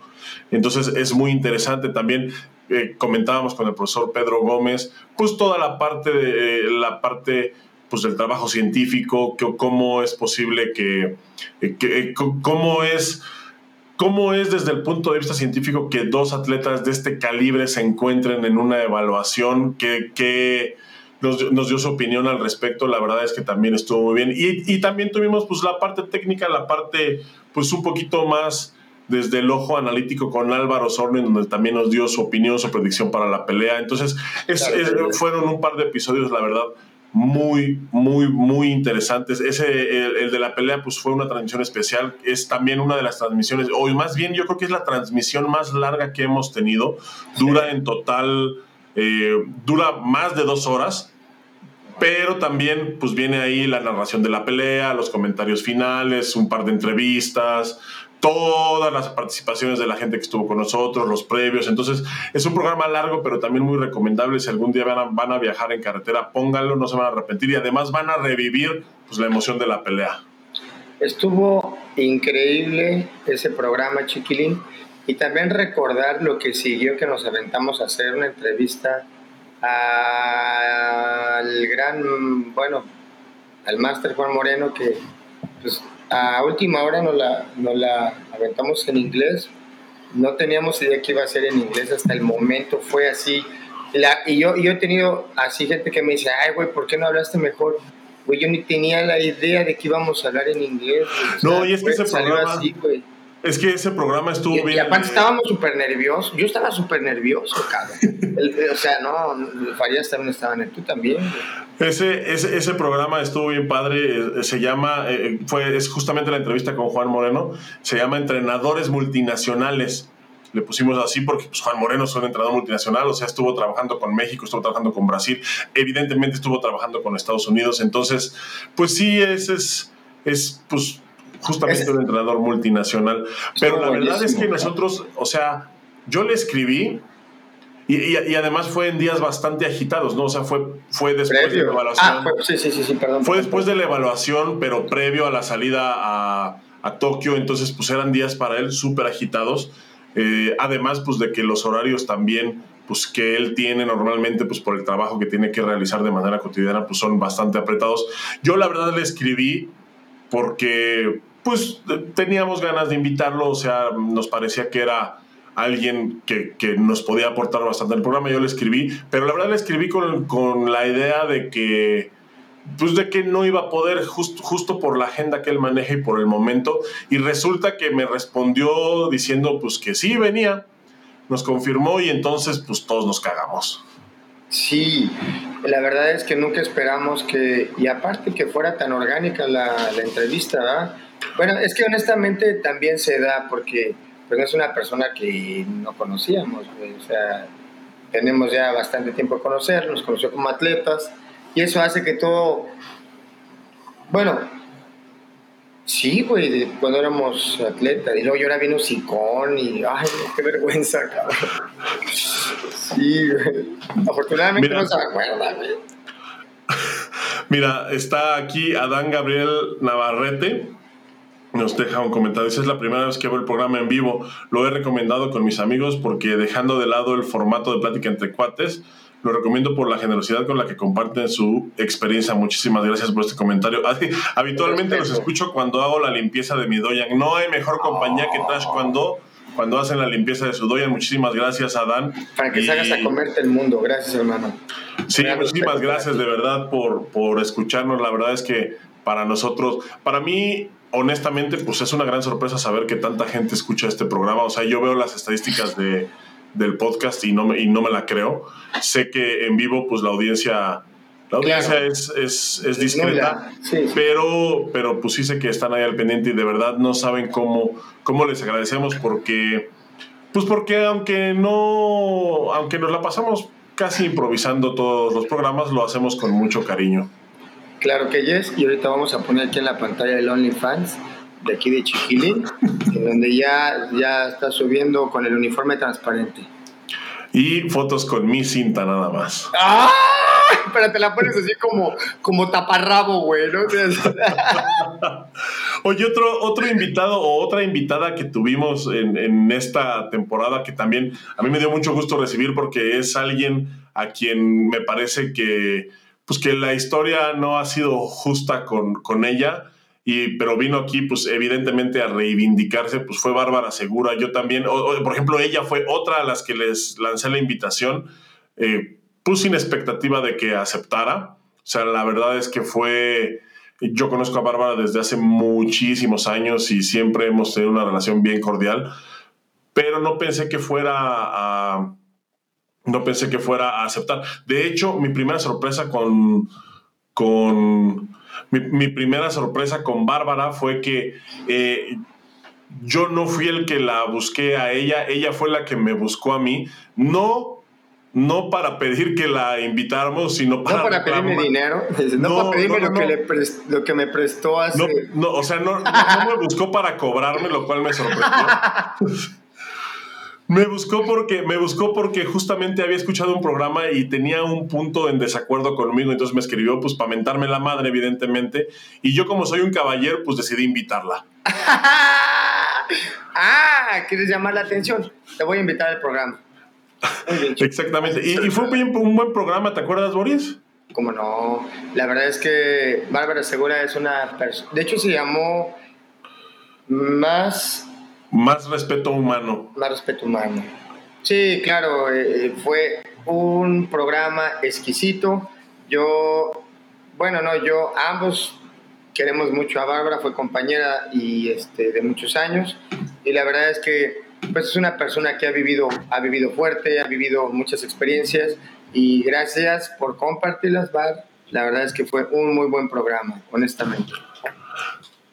Entonces, es muy interesante también eh, comentábamos con el profesor Pedro Gómez, pues toda la parte de eh, la parte pues del trabajo científico, que, cómo es posible que, eh, que eh, cómo es cómo es desde el punto de vista científico que dos atletas de este calibre se encuentren en una evaluación que, que nos, nos dio su opinión al respecto, la verdad es que también estuvo muy bien. Y, y también tuvimos pues la parte técnica, la parte pues un poquito más desde el ojo analítico con Álvaro Sorne, donde también nos dio su opinión, su predicción para la pelea. Entonces, es- Claro, es- claro. fueron un par de episodios, la verdad, muy, muy, muy interesantes. Ese, el, el de la pelea, pues fue una transmisión especial. Es también una de las transmisiones, o más bien yo creo que es la transmisión más larga que hemos tenido. Dura en total, eh, dura más de dos horas. Pero también, pues viene ahí la narración de la pelea, los comentarios finales, un par de entrevistas, todas las participaciones de la gente que estuvo con nosotros, los previos. Entonces, es un programa largo, pero también muy recomendable. Si algún día van a, van a viajar en carretera, pónganlo, no se van a arrepentir y además van a revivir pues, la emoción de la pelea. Estuvo increíble ese programa, Chiquilín. Y también recordar lo que siguió, que nos aventamos a hacer una entrevista al gran, bueno, al máster Juan Moreno, que pues, a última hora nos la, nos la aventamos en inglés. No teníamos idea que iba a ser en inglés hasta el momento, fue así. La, y yo, yo he tenido así gente que me dice, ay, güey, ¿por qué no hablaste mejor? Güey, yo ni tenía la idea de que íbamos a hablar en inglés. No, y es que ese programa... Así, es que ese programa estuvo bien. Y aparte estábamos súper nerviosos. Yo estaba súper nervioso, cabrón. o sea, no, Farías también estaban, tú también. Ese, ese, ese, programa estuvo bien padre. Eh, se llama, eh, fue, es justamente la entrevista con Juan Moreno. Se llama Entrenadores Multinacionales. Le pusimos así porque pues, Juan Moreno es un entrenador multinacional, o sea, estuvo trabajando con México, estuvo trabajando con Brasil, evidentemente estuvo trabajando con Estados Unidos. Entonces, pues sí, ese es, es pues justamente un entrenador multinacional. Pero la verdad es que nosotros, o sea, yo le escribí y, además fue en días bastante agitados, ¿no? O sea, fue, fue después de la evaluación. Ah, fue, sí, sí, sí, perdón. Fue después de la evaluación, pero previo a la salida a, a Tokio, entonces pues eran días para él súper agitados. Eh, además, pues de que los horarios también, pues que él tiene normalmente, pues por el trabajo que tiene que realizar de manera cotidiana, pues son bastante apretados. Yo la verdad le escribí porque pues teníamos ganas de invitarlo, o sea, nos parecía que era alguien que, nos podía aportar bastante al programa, yo le escribí, pero la verdad le escribí con, la idea de que, pues de que no iba a poder justo por la agenda que él maneja y por el momento, y resulta que me respondió diciendo pues que sí venía, nos confirmó y entonces pues todos nos cagamos. Sí, la verdad es que nunca esperamos que, y aparte que fuera tan orgánica la, la entrevista, ¿verdad? Bueno, es que honestamente también se da porque pues, no es una persona que no conocíamos, o sea, tenemos ya bastante tiempo de conocer, nos conoció como atletas y eso hace que todo, bueno, sí, güey, cuando éramos atletas y luego yo era bien hocicón y, ay, qué vergüenza, cabrón. Sí, güey. Afortunadamente no se acuerda, güey. Mira, está aquí Adán Gabriel Navarrete nos deja un comentario. Dice, es la primera vez que veo el programa en vivo. Lo he recomendado con mis amigos porque dejando de lado el formato de plática entre cuates, lo recomiendo por la generosidad con la que comparten su experiencia. Muchísimas gracias por este comentario. Habitualmente los escucho cuando hago la limpieza de mi doyan. No hay mejor compañía que Trash cuando cuando hacen la limpieza de su doyan. Muchísimas gracias, Adán. Para que se hagas a comerte el mundo. Gracias, hermano. Sí, muchísimas gracias de verdad por, por escucharnos. La verdad es que para nosotros, para mí honestamente, pues es una gran sorpresa saber que tanta gente escucha este programa. O sea, yo veo las estadísticas de, del podcast y no, me, y no me la creo. Sé que en vivo, pues la audiencia, la audiencia es, es, es, discreta, Pero, pero pues sí sé que están ahí al pendiente y de verdad no saben cómo, cómo les agradecemos porque, pues porque aunque no, aunque nos la pasamos casi improvisando todos los programas, lo hacemos con mucho cariño. Claro que yes, y ahorita vamos a poner aquí en la pantalla el OnlyFans de aquí de Chiquilín, donde ya, ya está subiendo con el uniforme transparente. Y fotos con mi cinta nada más. ¡Ah! Pero te la pones así como, como taparrabo, güey, ¿no? Oye, otro, otro invitado o otra invitada que tuvimos en, en, esta temporada que también a mí me dio mucho gusto recibir porque es alguien a quien me parece que pues que la historia no ha sido justa con, con ella, y, pero vino aquí pues evidentemente a reivindicarse, pues fue Bárbara Segura, yo también, por ejemplo, ella fue otra a las que les lancé la invitación, pues sin expectativa de que aceptara, o sea, la verdad es que fue... Yo conozco a Bárbara desde hace muchísimos años y siempre hemos tenido una relación bien cordial, pero no pensé que fuera a, no pensé que fuera a aceptar. De hecho, mi primera sorpresa con, con mi, primera sorpresa con Bárbara fue que eh, yo no fui el que la busqué a ella, ella fue la que me buscó a mí. No no para pedir que la invitáramos, sino para... No para pedirme dinero, no, para pedirme lo, que lo, que me prestó hace... No, o sea, no, me buscó para cobrarme, lo cual me sorprendió. Me buscó porque me buscó porque justamente había escuchado un programa y tenía un punto en desacuerdo conmigo, entonces me escribió pues para mentarme la madre evidentemente y yo como soy un caballero pues decidí invitarla. ah, ¿quieres llamar la atención? Te voy a invitar al programa. Exactamente. Y, y fue un buen programa, ¿te acuerdas, Boris? Como no, la verdad es que Bárbara Segura es una persona, de hecho se llamó más... Más respeto humano. Más respeto humano. Sí, claro, eh, fue un programa exquisito. Yo, bueno, no, yo ambos queremos mucho a Bárbara, fue compañera y este, de muchos años y la verdad es que pues es una persona que ha vivido, ha vivido fuerte, ha vivido muchas experiencias y gracias por compartirlas, Bar. La verdad es que fue un muy buen programa, honestamente.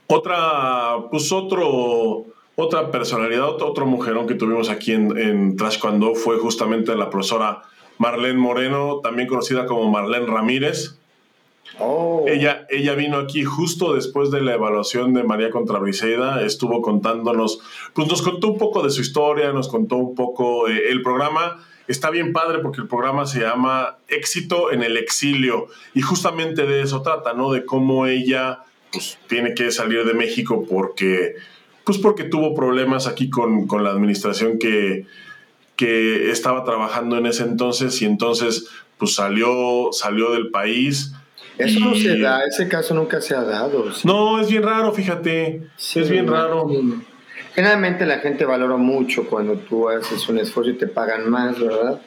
Otra, pues otro, otra personalidad, otro, mujerón que tuvimos aquí en, en Trash Cuando fue justamente la profesora Marlene Moreno, también conocida como Marlene Ramírez. Oh. Ella, ella vino aquí justo después de la evaluación de María contra Briseida, estuvo contándonos, pues nos contó un poco de su historia, nos contó un poco eh, el programa está bien padre porque el programa se llama Éxito en el exilio y justamente de eso trata, ¿no? De cómo ella pues, tiene que salir de México porque, pues porque tuvo problemas aquí con, la administración que, que estaba trabajando en ese entonces y entonces pues salió, salió del país. Eso no se da, ese caso nunca se ha dado. No, es bien raro, fíjate. es bien raro. Generalmente la gente valora mucho cuando tú haces un esfuerzo y te pagan más, ¿verdad?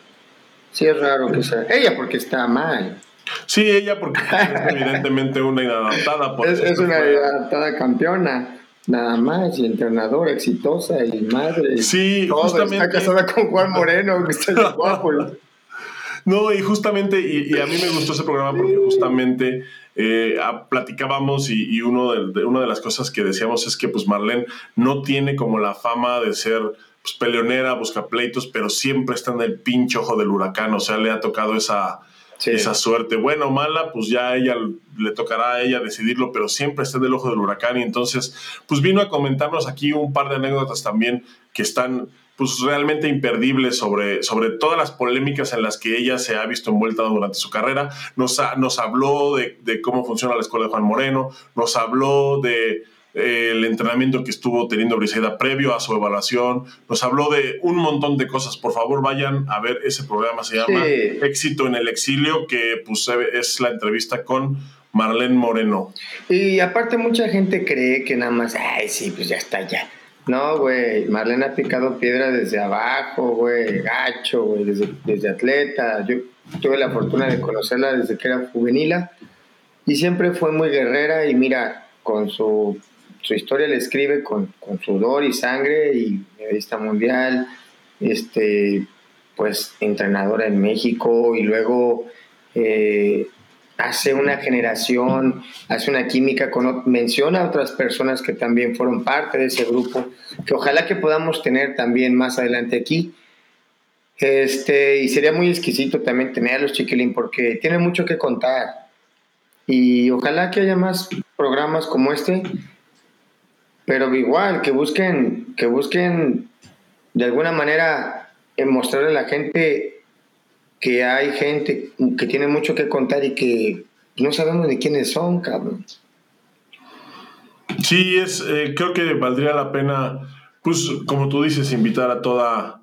Sí, es raro que sea. Ella porque está mal. Sí, ella porque es evidentemente una inadaptada. es, una inadaptada campeona, nada más, y entrenadora exitosa y madre. Sí, justamente. Está casada con Juan Moreno, que está guapo. No, y justamente, y, a mí me gustó ese programa porque justamente eh, platicábamos y, uno de, una de las cosas que decíamos es que pues Marlene no tiene como la fama de ser pues, peleonera, busca pleitos, pero siempre está en el pinche ojo del huracán, o sea, le ha tocado esa, esa suerte. Buena o mala, pues ya ella le tocará a ella decidirlo, pero siempre está en el ojo del huracán y entonces pues vino a comentarnos aquí un par de anécdotas también que están pues realmente imperdible sobre, sobre todas las polémicas en las que ella se ha visto envuelta durante su carrera. Nos, nos habló de, cómo funciona la escuela de Juan Moreno, nos habló de el entrenamiento que estuvo teniendo Briseida previo a su evaluación, nos habló de un montón de cosas. Por favor, vayan a ver ese programa, se llama Éxito en el Exilio, que pues, es la entrevista con Marlene Moreno. Y aparte mucha gente cree que nada más, ay, sí, pues ya está, ya no, güey, Marlene ha picado piedra desde abajo, güey, gacho, güey, desde, atleta. Yo tuve la fortuna de conocerla desde que era juvenila y siempre fue muy guerrera y mira, con su, su historia le escribe con, con sudor y sangre y medallista mundial, este, pues entrenadora en México y luego eh, hace una generación, hace una química, con, menciona a otras personas que también fueron parte de ese grupo, que ojalá que podamos tener también más adelante aquí. Este, y sería muy exquisito también tener a los chiquilín porque tienen mucho que contar. Y ojalá que haya más programas como este, pero igual, que busquen, que busquen de alguna manera mostrarle a la gente que hay gente que tiene mucho que contar y que no sabemos de quiénes son, cabrón. Sí, es, eh, creo que valdría la pena, pues, como tú dices, invitar a toda,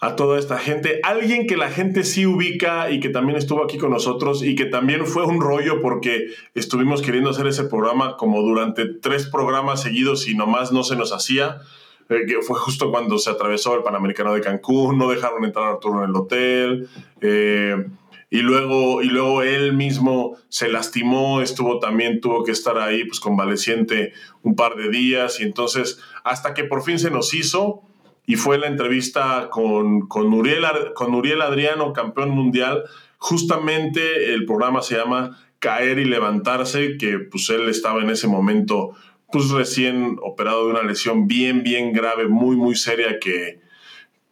a toda esta gente. Alguien que la gente sí ubica y que también estuvo aquí con nosotros y que también fue un rollo porque estuvimos queriendo hacer ese programa como durante tres programas seguidos y nomás no se nos hacía. Eh, que fue justo cuando se atravesó el Panamericano de Cancún, no dejaron entrar a Arturo en el hotel, eh, y, luego, y luego él mismo se lastimó, estuvo también, tuvo que estar ahí pues convaleciente un par de días, y entonces hasta que por fin se nos hizo, y fue la entrevista con, con, Uriel, con Uriel Adriano, campeón mundial, justamente el programa se llama Caer y Levantarse, que pues él estaba en ese momento pues recién operado de una lesión bien, bien grave, muy, muy seria que,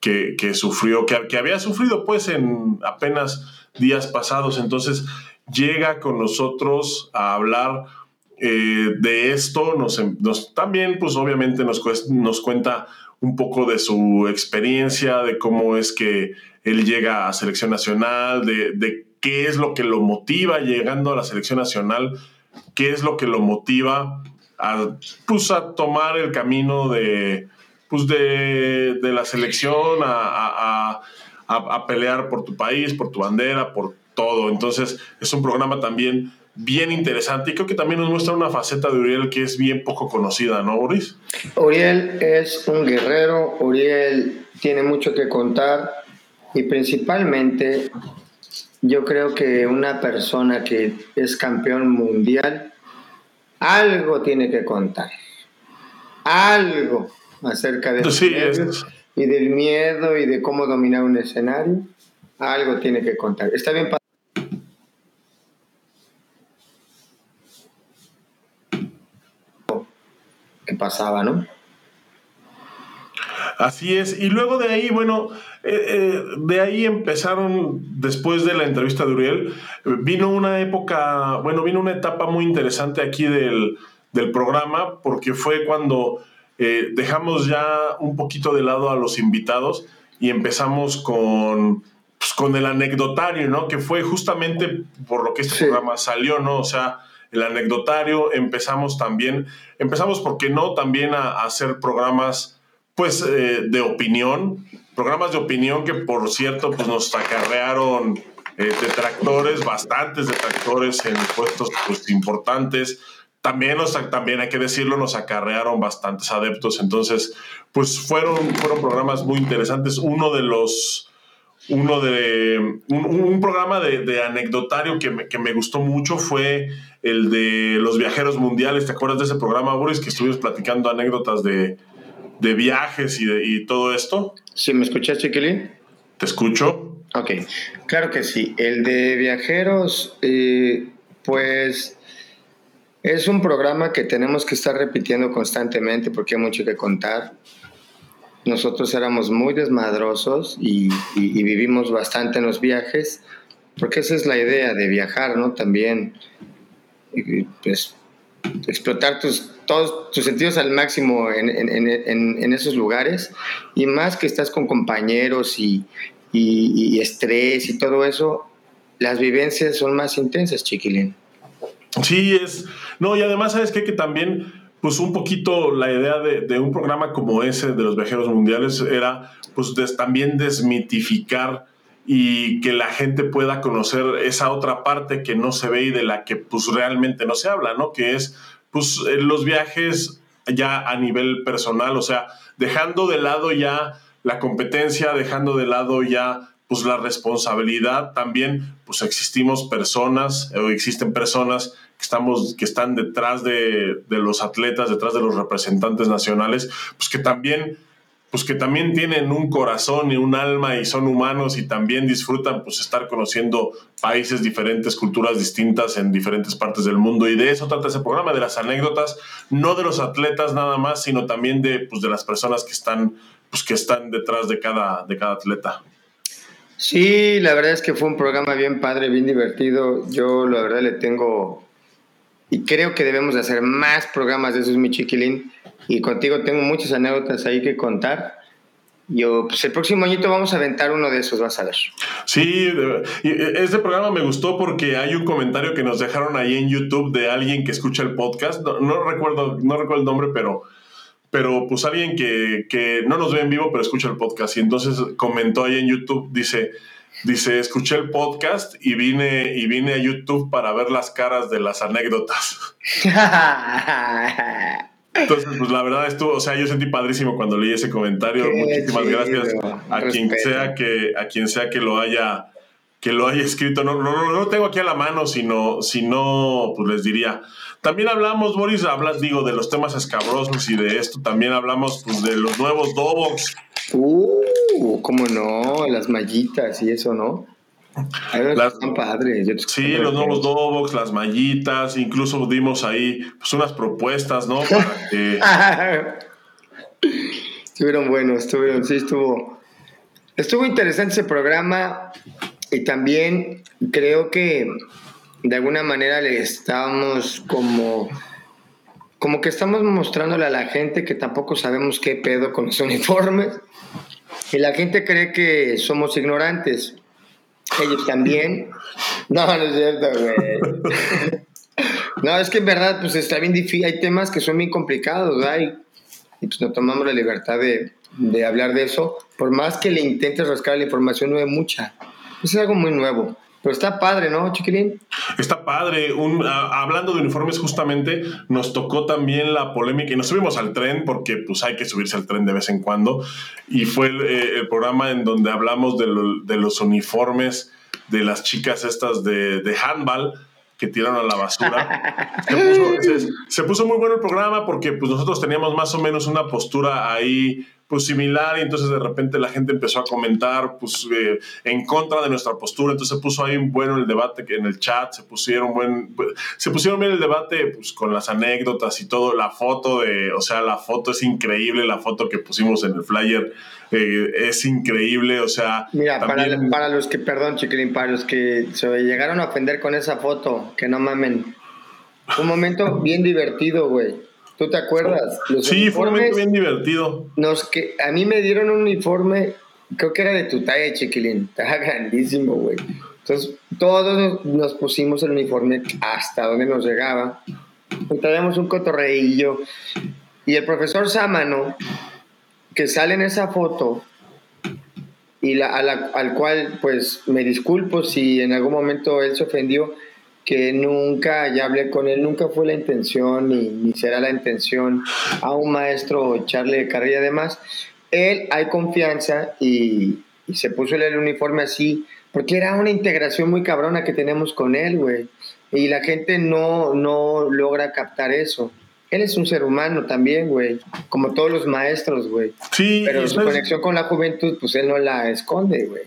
que, sufrió, que, que, había sufrido pues en apenas días pasados. Entonces llega con nosotros a hablar eh, de esto, nos, nos, también pues obviamente nos, nos cuenta un poco de su experiencia, de cómo es que él llega a selección nacional, de, de qué es lo que lo motiva llegando a la selección nacional, qué es lo que lo motiva a, pues, a tomar el camino de, pues, de, de la selección, a, a, a, pelear por tu país, por tu bandera, por todo. Entonces es un programa también bien interesante y creo que también nos muestra una faceta de Uriel que es bien poco conocida, ¿no, Boris? Uriel es un guerrero, Uriel tiene mucho que contar y principalmente yo creo que una persona que es campeón mundial, algo tiene que contar. Algo acerca de sí, y del miedo y de cómo dominar un escenario. Algo tiene que contar. Está bien que pasaba, ¿no? Así es. Y luego de ahí, bueno, eh, eh, de ahí empezaron, después de la entrevista de Uriel, vino una época, bueno, vino una etapa muy interesante aquí del, programa, porque fue cuando eh, dejamos ya un poquito de lado a los invitados y empezamos con, pues, con el anecdotario, ¿no? Que fue justamente por lo que este programa salió, ¿no? O sea, el anecdotario, empezamos también, empezamos, ¿por qué no? También a hacer programas pues eh, de opinión, programas de opinión que por cierto pues nos acarrearon eh, detractores, bastantes detractores en puestos pues, importantes. También, también hay que decirlo, nos acarrearon bastantes adeptos. Entonces, pues fueron, fueron programas muy interesantes. Uno de los, uno de, un, programa de, de anecdotario que me, que me, gustó mucho fue el de los viajeros mundiales. ¿Te acuerdas de ese programa, Boris? Que estuvimos platicando anécdotas de, de viajes y, de, y todo esto. ¿Sí me escuchas, Chiquilín? Te escucho. Ok, claro que sí. El de viajeros, eh, pues es un programa que tenemos que estar repitiendo constantemente porque hay mucho que contar. Nosotros éramos muy desmadrosos y, y, y vivimos bastante en los viajes, porque esa es la idea de viajar, ¿no? También, pues, explotar tus, todos tus sentidos al máximo en, en, en, en, esos lugares y más que estás con compañeros y, y, y, estrés y todo eso, las vivencias son más intensas, chiquilín. Sí, es. No, y además, ¿sabes qué? Que también, pues un poquito la idea de, de un programa como ese de los viajeros mundiales era, pues, también desmitificar y que la gente pueda conocer esa otra parte que no se ve y de la que pues realmente no se habla, ¿no? Que es pues eh, los viajes ya a nivel personal, o sea, dejando de lado ya la competencia, dejando de lado ya pues la responsabilidad, también pues existimos personas o existen personas que, estamos, que están detrás de, de los atletas, detrás de los representantes nacionales, pues que también pues que también tienen un corazón y un alma y son humanos y también disfrutan pues estar conociendo países diferentes, culturas distintas en diferentes partes del mundo y de eso trata ese programa, de las anécdotas, no de los atletas nada más, sino también de, pues, de las personas que están, pues, que están detrás de cada, de cada atleta. Sí, la verdad es que fue un programa bien padre, bien divertido. Yo la verdad le tengo y creo que debemos de hacer más programas de esos, mi chiquilín y contigo tengo muchas anécdotas ahí que contar. Yo, pues el próximo añito vamos a aventar uno de esos, vas a ver. Sí, este programa me gustó porque hay un comentario que nos dejaron ahí en YouTube de alguien que escucha el podcast. No, recuerdo, no recuerdo el nombre, pero, pero pues alguien que, que no nos ve en vivo, pero escucha el podcast. Y entonces comentó ahí en YouTube, dice, dice, escuché el podcast y vine, y vine a YouTube para ver las caras de las anécdotas. Entonces, pues la verdad estuvo, o sea, yo sentí padrísimo cuando leí ese comentario. Qué Muchísimas chido, gracias a quien sea que a quien sea que lo haya que lo haya escrito. No, no, no, lo tengo aquí a la mano, sino, sino, pues les diría. También hablamos, Boris, hablas, digo, de los temas escabrosos y de esto. También hablamos, pues, de los nuevos Dobox. Uh, cómo no, las mallitas y eso, ¿no? Las, están padres. Sí, los nuevos Dobox, las mallitas, incluso dimos ahí pues, unas propuestas, ¿no? Para que... estuvieron buenos, estuvieron, sí, estuvo. Estuvo interesante ese programa y también creo que de alguna manera le estamos como como que estamos mostrándole a la gente que tampoco sabemos qué pedo con los uniformes y la gente cree que somos ignorantes. Ellos también. No, no es cierto, güey. No, es que en verdad, pues está bien difícil. Hay temas que son bien complicados, ¿verdad? Y, pues nos tomamos la libertad de, de, hablar de eso. Por más que le intentes rascar la información, no hay mucha. Es algo muy nuevo. Pero está padre, ¿no, Chiquilín? Está padre. Un, hablando de uniformes, justamente nos tocó también la polémica y nos subimos al tren porque pues hay que subirse al tren de vez en cuando. Y fue el, eh, programa en donde hablamos de, de, los uniformes de las chicas estas de, de handball que tiraron a la basura. Se puso, muy bueno el programa porque pues, nosotros teníamos más o menos una postura ahí pues similar y entonces de repente la gente empezó a comentar pues eh, en contra de nuestra postura. Entonces se puso ahí bueno el debate que en el chat se pusieron buen se pusieron bien el debate pues con las anécdotas y todo. La foto de o sea la foto es increíble la foto que pusimos en el flyer eh, es increíble o sea mira para, para los que perdón chiquilín para los que se llegaron a ofender con esa foto que no mamen. Un momento bien divertido güey ¿Tú te acuerdas? sí, fue bien divertido. Nos que, a mí me dieron un uniforme, creo que era de tu talla, chiquilín. Estaba grandísimo, güey. Entonces, todos nos pusimos el uniforme hasta donde nos llegaba. Y traíamos un cotorreillo. Y el profesor Sámano, que sale en esa foto, y la, al cual, pues, me disculpo si en algún momento él se ofendió, que nunca, ya hablé con él, nunca fue la intención ni, ni será la intención a un maestro echarle carrilla además. Él hay confianza y, y se puso el uniforme así, porque era una integración muy cabrona que tenemos con él, güey. Y la gente no, no logra captar eso. Él es un ser humano también, güey, como todos los maestros, güey. Sí. Pero su conexión con la juventud, pues él no la esconde, güey.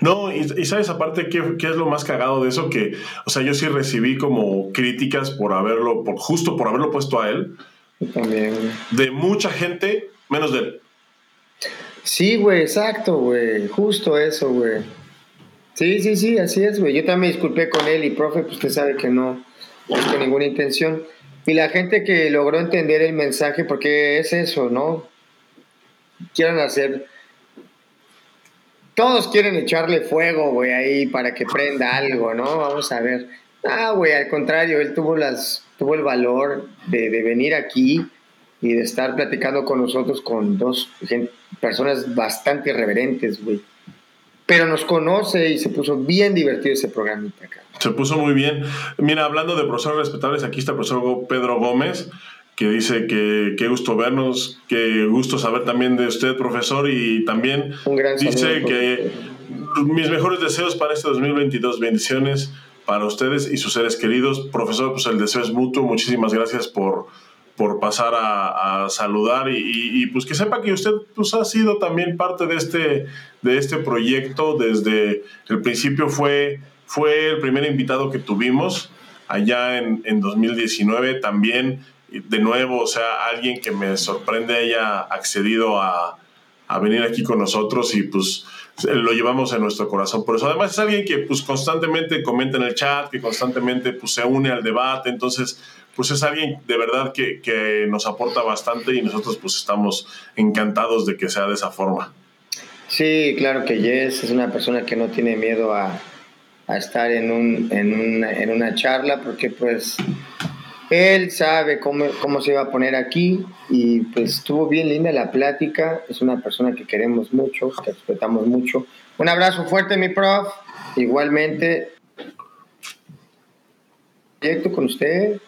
No, y, sabes aparte ¿qué, qué, es lo más cagado de eso, que, o sea, yo sí recibí como críticas por haberlo, por, justo por haberlo puesto a él. también, güey. De mucha gente, menos de él. Sí, güey, exacto, güey, justo eso, güey. Sí, sí, sí, así es, güey. Yo también me disculpé con él y, profe, pues usted sabe que no, no con ninguna intención. Y la gente que logró entender el mensaje, porque es eso, ¿no? Quieren hacer... Todos quieren echarle fuego, güey, ahí para que prenda algo, ¿no? Vamos a ver. Ah, güey, al contrario, él tuvo, las, tuvo el valor de, de venir aquí y de estar platicando con nosotros con dos personas bastante irreverentes, güey pero nos conoce y se puso bien divertido ese programa acá. Se puso muy bien. Mira, hablando de profesores respetables, aquí está el profesor Pedro Gómez, que dice que qué gusto vernos, qué gusto saber también de usted, profesor, y también dice que mis mejores deseos para este 2022, bendiciones para ustedes y sus seres queridos. Profesor, pues el deseo es mutuo, muchísimas gracias por por pasar a, saludar y, pues que sepa que usted pues, ha sido también parte de este, de este proyecto. Desde el principio fue, fue el primer invitado que tuvimos allá en, en 2019 también de nuevo o sea alguien que me sorprende haya accedido a, a venir aquí con nosotros y pues lo llevamos en nuestro corazón. Por eso además es alguien que pues constantemente comenta en el chat, que constantemente pues se une al debate, entonces pues es alguien de verdad que, que, nos aporta bastante y nosotros pues estamos encantados de que sea de esa forma. Sí, claro que Jess es una persona que no tiene miedo a, a estar en, un, en, una, en una charla porque pues él sabe cómo, cómo se iba a poner aquí y pues estuvo bien linda la plática. Es una persona que queremos mucho, que respetamos mucho. Un abrazo fuerte, mi prof. Igualmente, proyecto con usted.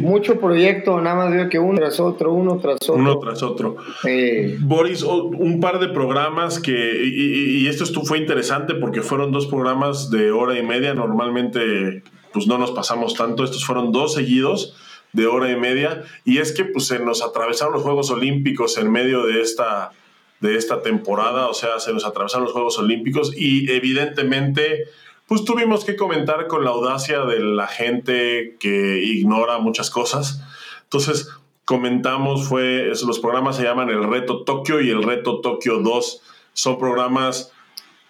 Mucho proyecto, nada más veo que uno tras otro, uno tras otro. Uno tras otro. Eh, Boris, un par de programas que, y, esto fue interesante porque fueron dos programas de hora y media, normalmente pues no nos pasamos tanto, estos fueron dos seguidos de hora y media, y es que pues se nos atravesaron los Juegos Olímpicos en medio de esta, de esta temporada, o sea, se nos atravesaron los Juegos Olímpicos y evidentemente pues tuvimos que comentar con la audacia de la gente que ignora muchas cosas. Entonces, comentamos, fue, los programas se llaman el Reto Tokio y el Reto Tokio 2. Son programas,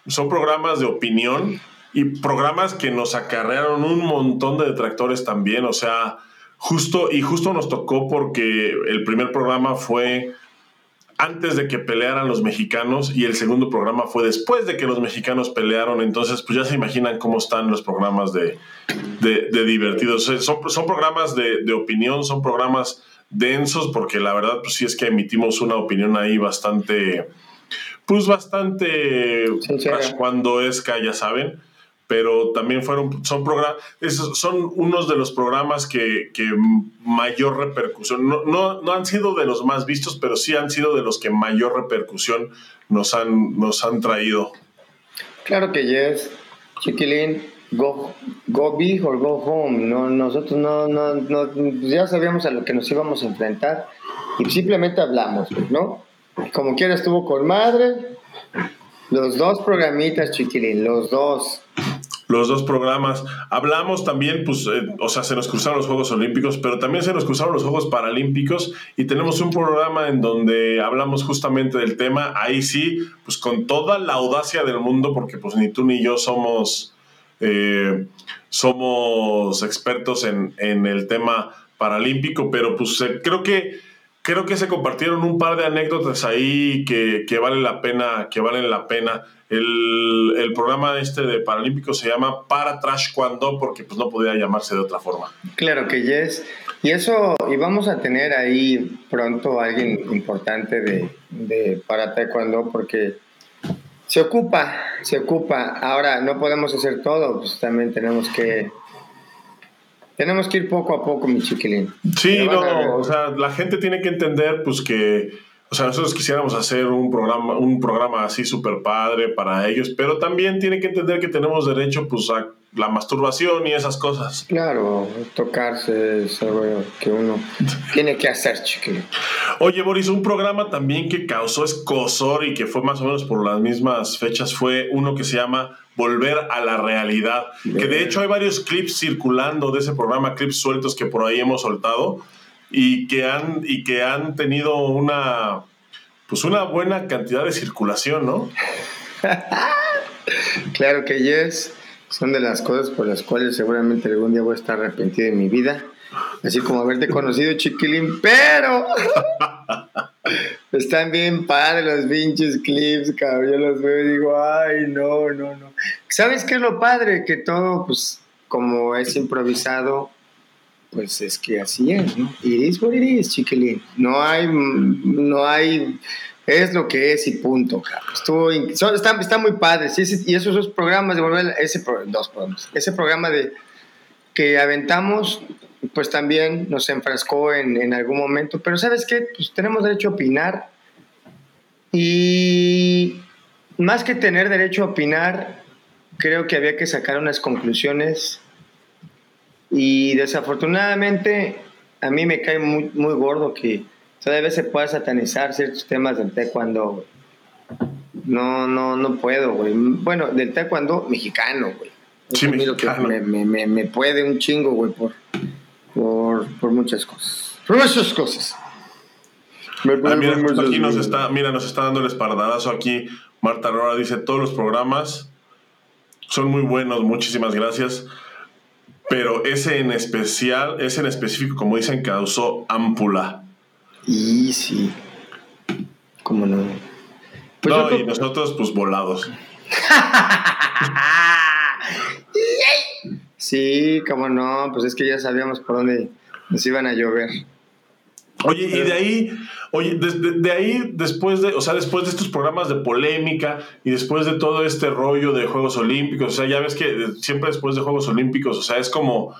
son programas de opinión y programas que nos acarrearon un montón de detractores también, o sea, justo y justo nos tocó porque el primer programa fue antes de que pelearan los mexicanos y el segundo programa fue después de que los mexicanos pelearon. Entonces, pues ya se imaginan cómo están los programas de, de, divertidos. Son, son programas de, de, opinión, son programas densos, porque la verdad, pues sí es que emitimos una opinión ahí bastante, pues bastante cuando es que ya saben pero también fueron, son programas, son unos de los programas que, que mayor repercusión, no, no, no, han sido de los más vistos, pero sí han sido de los que mayor repercusión nos han, nos han traído. Claro que yes, chiquilín, go, go big or go home, no, nosotros no, no, no, ya sabíamos a lo que nos íbamos a enfrentar y simplemente hablamos, ¿no? Como quiera estuvo con madre, los dos programitas, chiquilín, los dos los dos programas. Hablamos también, pues, eh, o sea, se nos cruzaron los Juegos Olímpicos, pero también se nos cruzaron los Juegos Paralímpicos y tenemos un programa en donde hablamos justamente del tema. Ahí sí, pues con toda la audacia del mundo, porque pues ni tú ni yo somos, eh, somos expertos en, en, el tema paralímpico, pero pues eh, creo que creo que se compartieron un par de anécdotas ahí que, que vale la pena, que valen la pena. El, el, programa este de Paralímpico se llama Para Trash Cuando porque pues no podía llamarse de otra forma. Claro que yes. Y eso, y vamos a tener ahí pronto alguien importante de, de Para Taekwondo porque se ocupa, se ocupa. Ahora no podemos hacer todo, pues también tenemos que tenemos que ir poco a poco, mi chiquilín. Sí, no, o sea, la gente tiene que entender, pues que, o sea, nosotros quisiéramos hacer un programa, un programa así súper padre para ellos, pero también tiene que entender que tenemos derecho, pues, a la masturbación y esas cosas. Claro, tocarse es algo que uno tiene que hacer, chiquilín. Oye, Boris, un programa también que causó escosor y que fue más o menos por las mismas fechas fue uno que se llama volver a la realidad. Que de hecho hay varios clips circulando de ese programa, clips sueltos que por ahí hemos soltado y que han, y que han tenido una, pues una buena cantidad de circulación, ¿no? claro que yes. Son de las cosas por las cuales seguramente algún día voy a estar arrepentido en mi vida. Así como haberte conocido, chiquilín, pero están bien padres los pinches clips, cabrón. Yo los veo y digo, ay, no, no, no. ¿Sabes qué es lo padre? Que todo, pues, como es improvisado, pues es que así es, ¿no? Iris por iris, chiquilín. No hay, no hay, es lo que es y punto, cabrón. Estuvo, está, está, muy padre. y esos dos programas de volver, ese, dos programas, ese programa de que aventamos pues también nos enfrascó en, en, algún momento. Pero ¿sabes qué? Pues tenemos derecho a opinar y más que tener derecho a opinar, creo que había que sacar unas conclusiones y desafortunadamente a mí me cae muy, muy gordo que todavía se pueda satanizar ciertos temas del taekwondo. No, no, no puedo, güey. Bueno, del taekwondo mexicano, güey. Sí, mexicano. Me, me, me, puede un chingo, güey, por, por, por muchas cosas. Por muchas cosas. Ah, mira, aquí nos está, mira, nos está dando el espardarazo aquí. Marta Aurora dice, todos los programas son muy buenos, muchísimas gracias. Pero ese en especial, ese en específico, como dicen, causó ámpula. Y sí. ¿Cómo no? Pues no, y nosotros, pues volados. Sí, cómo no, pues es que ya sabíamos por dónde nos iban a llover. Oye, y de ahí, oye, de, ahí, después de, o sea, después de estos programas de polémica y después de todo este rollo de Juegos Olímpicos, o sea, ya ves que siempre después de Juegos Olímpicos, o sea, es como,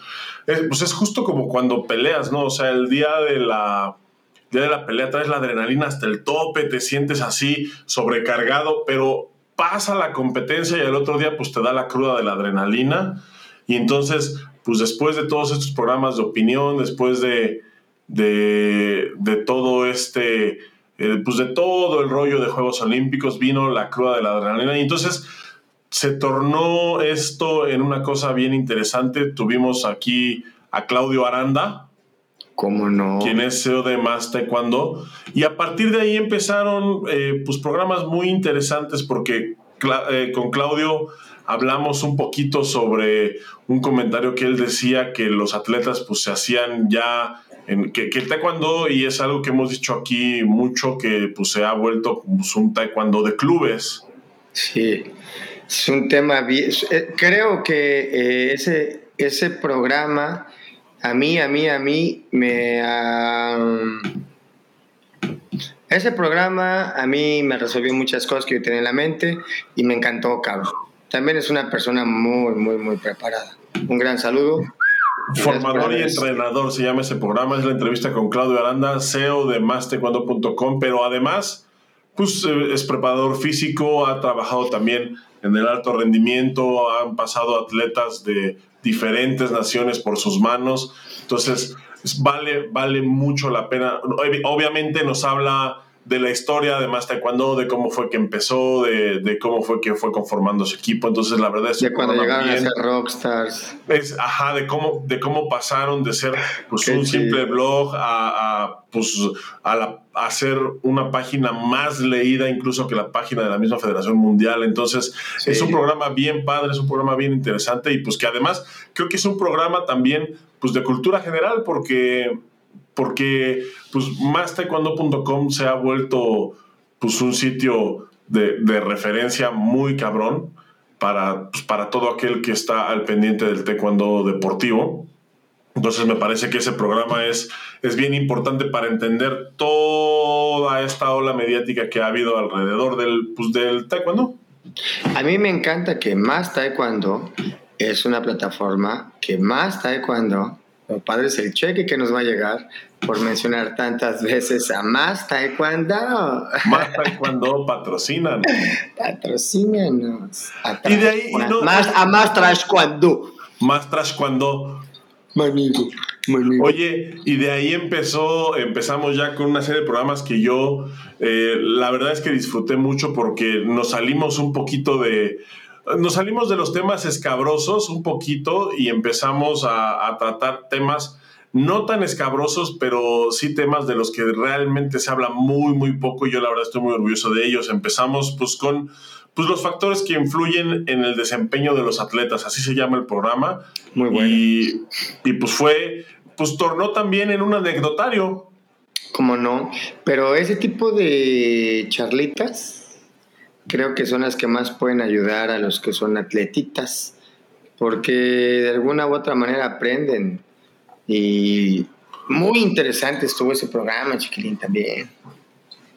pues es justo como cuando peleas, ¿no? O sea, el día de la, día de la pelea traes la adrenalina hasta el tope, te sientes así sobrecargado, pero pasa la competencia y el otro día pues te da la cruda de la adrenalina y entonces, pues después de todos estos programas de opinión, después de, de, todo este, eh, pues de todo el rollo de Juegos Olímpicos, vino la cruda de la adrenalina y entonces se tornó esto en una cosa bien interesante. Tuvimos aquí a Claudio Aranda. ¿Cómo no? Quien es CEO de Más Taekwondo. Y a partir de ahí empezaron eh, pues programas muy interesantes porque eh, con Claudio hablamos un poquito sobre un comentario que él decía que los atletas pues se hacían ya que, el taekwondo y es algo que hemos dicho aquí mucho que pues se ha vuelto pues, un taekwondo de clubes. Sí, es un tema bien, eh, creo que eh, ese ese programa a mí a mí a mí me ese programa a mí me resolvió muchas cosas que yo tenía en la mente y me encantó, cabrón. También es una persona muy, muy, muy preparada. Un gran saludo. Formador y entrenador se llama ese programa. Es la entrevista con Claudio Aranda, CEO de mastecuando.com, pero además pues, eh, es preparador físico, ha trabajado también en el alto rendimiento, han pasado atletas de diferentes naciones por sus manos. Entonces, vale, vale mucho la pena. Obviamente nos habla de la historia de Más Taekwondo, de cómo fue que empezó, de, de, cómo fue que fue conformando su equipo. Entonces, la verdad es que. De cuando llegaron a ser rockstars. Es, ajá, de cómo, de cómo pasaron de ser pues, un simple blog a, a pues, a, la, a hacer una página más leída incluso que la página de la misma Federación Mundial. Entonces, es un programa bien padre, es un programa bien interesante y pues que además creo que es un programa también pues de cultura general porque porque pues taekwondo.com se ha vuelto pues un sitio de, referencia muy cabrón para, pues, para todo aquel que está al pendiente del taekwondo deportivo. Entonces me parece que ese programa es, es bien importante para entender toda esta ola mediática que ha habido alrededor del, pues, del taekwondo. A mí me encanta que Más Taekwondo es una plataforma que Más Taekwondo Oh, padre, es el cheque que nos va a llegar por mencionar tantas veces a Más Taekwondo. Más Taekwondo patrocinan. Patrocínanos. y de ahí. más, a Más Taekwondo. Más Taekwondo. Manigo, Oye, y de ahí empezó, empezamos ya con una serie de programas que yo, eh, la verdad es que disfruté mucho porque nos salimos un poquito de, nos salimos de los temas escabrosos un poquito y empezamos a, tratar temas no tan escabrosos, pero sí temas de los que realmente se habla muy, muy poco y yo la verdad estoy muy orgulloso de ellos. Empezamos pues con pues, los factores que influyen en el desempeño de los atletas, así se llama el programa. Muy bueno. Y, y pues fue, pues tornó también en un anecdotario. Como no, pero ese tipo de charlitas creo que son las que más pueden ayudar a los que son atletitas, porque de alguna u otra manera aprenden. Y muy interesante estuvo ese programa, Chiquilín, también.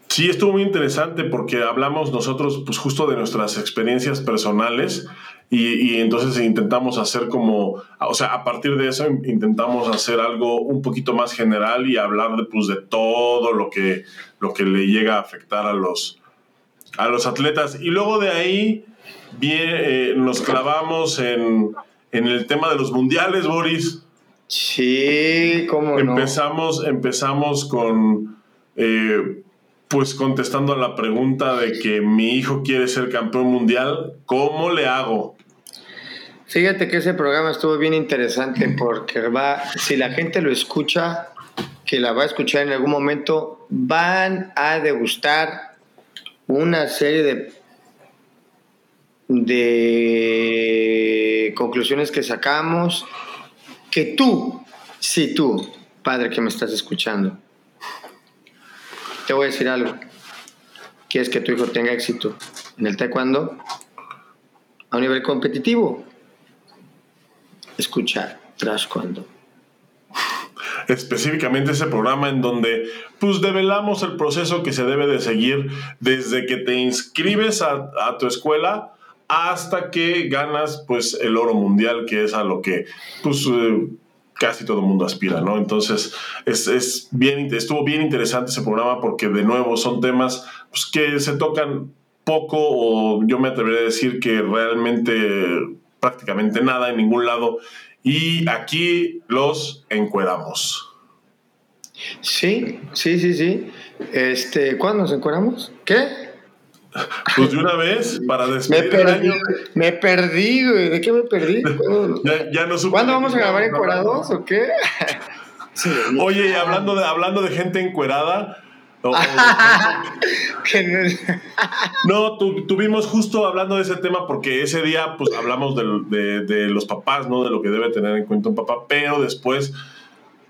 Sí, estuvo muy interesante porque hablamos nosotros pues justo de nuestras experiencias personales y, entonces intentamos hacer como, o sea, a partir de eso intentamos hacer algo un poquito más general y hablar de, pues, de todo lo que, lo que le llega a afectar a los, a los atletas. Y luego de ahí bien, eh, nos clavamos en, el tema de los mundiales, Boris. Sí, cómo empezamos, Empezamos con, eh, pues contestando a la pregunta de que mi hijo quiere ser campeón mundial, ¿cómo le hago? Fíjate que ese programa estuvo bien interesante porque va, si la gente lo escucha, que la va a escuchar en algún momento, van a degustar una serie de, de conclusiones que sacamos que tú, sí tú, padre que me estás escuchando, te voy a decir algo. ¿Quieres que tu hijo tenga éxito en el taekwondo? A un nivel competitivo. Escucha tras cuando específicamente ese programa en donde pues develamos el proceso que se debe de seguir desde que te inscribes a, tu escuela hasta que ganas pues el oro mundial que es a lo que pues eh, casi todo el mundo aspira, ¿no? Entonces es, es, bien, estuvo bien interesante ese programa porque de nuevo son temas pues, que se tocan poco o yo me atrevería a decir que realmente prácticamente nada en ningún lado y aquí los encueramos. Sí, sí, sí, sí. Este, ¿Cuándo nos encueramos? ¿Qué? Pues de una vez, para despedir me perdí, el año. Me perdí, güey. ¿De qué me perdí? ya, no ¿Cuándo vamos a grabar encuerados o qué? Oye, y hablando de, hablando de gente encuerada, no, tuvimos justo hablando de ese tema porque ese día pues hablamos de, de, los papás, ¿no? De lo que debe tener en cuenta un papá, pero después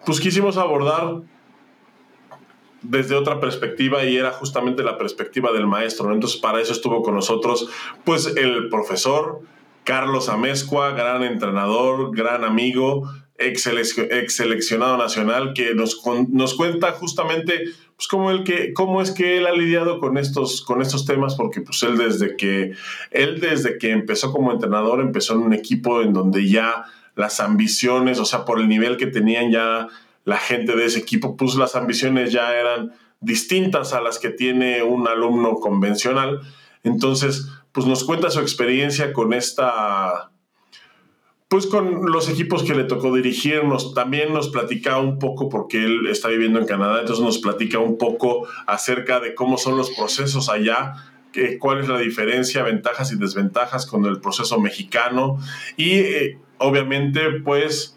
pues quisimos abordar desde otra perspectiva y era justamente la perspectiva del maestro, ¿no? Entonces para eso estuvo con nosotros pues el profesor Carlos Amezcua, gran entrenador, gran amigo, ex, seleccionado nacional, que nos, nos cuenta justamente pues, cómo, el que, cómo es que él ha lidiado con estos, con estos temas, porque pues, él, desde que, él desde que empezó como entrenador empezó en un equipo en donde ya las ambiciones, o sea, por el nivel que tenían ya la gente de ese equipo, pues las ambiciones ya eran distintas a las que tiene un alumno convencional. Entonces, pues nos cuenta su experiencia con esta pues con los equipos que le tocó dirigirnos, también nos platica un poco, porque él está viviendo en Canadá, entonces nos platica un poco acerca de cómo son los procesos allá, cuál es la diferencia, ventajas y desventajas con el proceso mexicano y eh, obviamente pues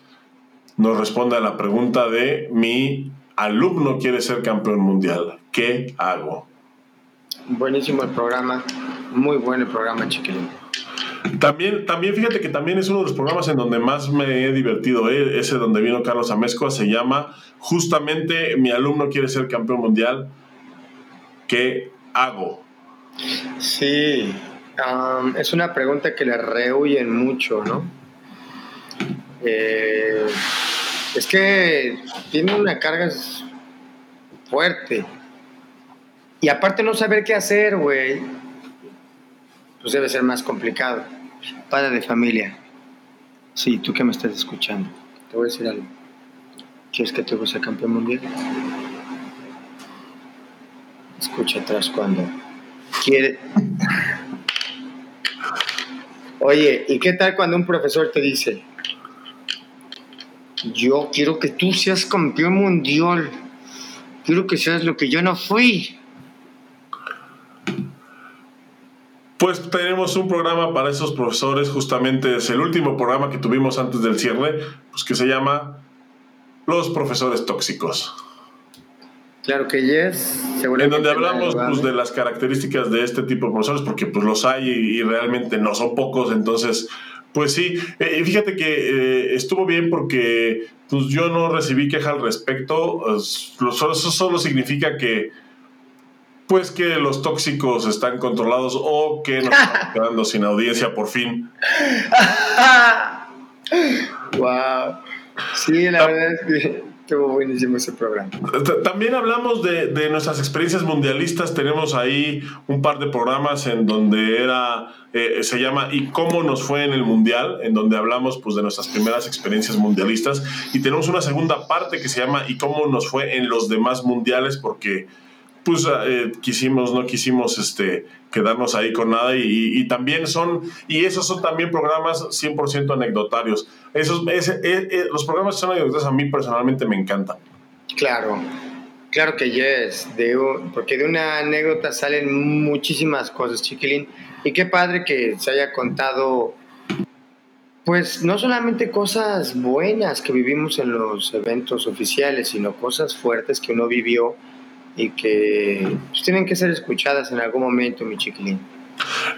nos responde a la pregunta de mi alumno quiere ser campeón mundial, ¿qué hago? Buenísimo el programa, muy bueno el programa, chiquilín. También, también fíjate que también es uno de los programas en donde más me he divertido. ¿eh? Ese donde vino Carlos Amezcua se llama justamente Mi alumno quiere ser campeón mundial. ¿Qué hago? Sí, es una pregunta que le rehuyen mucho, ¿no? Eh, es que tiene una carga fuerte. Y aparte no saber qué hacer, güey, pues debe ser más complicado padre de familia. Sí, tú que me estás escuchando, te voy a decir algo. ¿Quieres que tu hijo sea campeón mundial? Escucha atrás cuando quiere. Oye, ¿y qué tal cuando un profesor te dice, yo quiero que tú seas campeón mundial, quiero que seas lo que yo no fui? Pues tenemos un programa para esos profesores, justamente es el último programa que tuvimos antes del cierre, pues que se llama Los profesores tóxicos. Claro que yes. En donde hablamos pues, de las características de este tipo de profesores, porque pues los hay y, realmente no son pocos, entonces, pues sí. Eh, fíjate que eh, estuvo bien porque pues, yo no recibí queja al respecto. Eso solo significa que pues que los tóxicos están controlados o que nos estamos quedando sin audiencia por fin. wow. Sí, la verdad es que estuvo buenísimo ese programa. También hablamos de, de, nuestras experiencias mundialistas. Tenemos ahí un par de programas en donde era, eh, se llama ¿Y cómo nos fue en el mundial? En donde hablamos pues, de nuestras primeras experiencias mundialistas. Y tenemos una segunda parte que se llama ¿Y cómo nos fue en los demás mundiales? Porque pues eh, quisimos, no quisimos este, quedarnos ahí con nada y, también son, y esos son también programas 100% anecdotarios. Esos, eh, eh, los programas son anecdotarios a mí personalmente me encantan. Claro, claro que yes, de, porque de una anécdota salen muchísimas cosas, chiquilín. Y qué padre que se haya contado, pues no solamente cosas buenas que vivimos en los eventos oficiales, sino cosas fuertes que uno vivió y que pues, tienen que ser escuchadas en algún momento, mi chiquilín.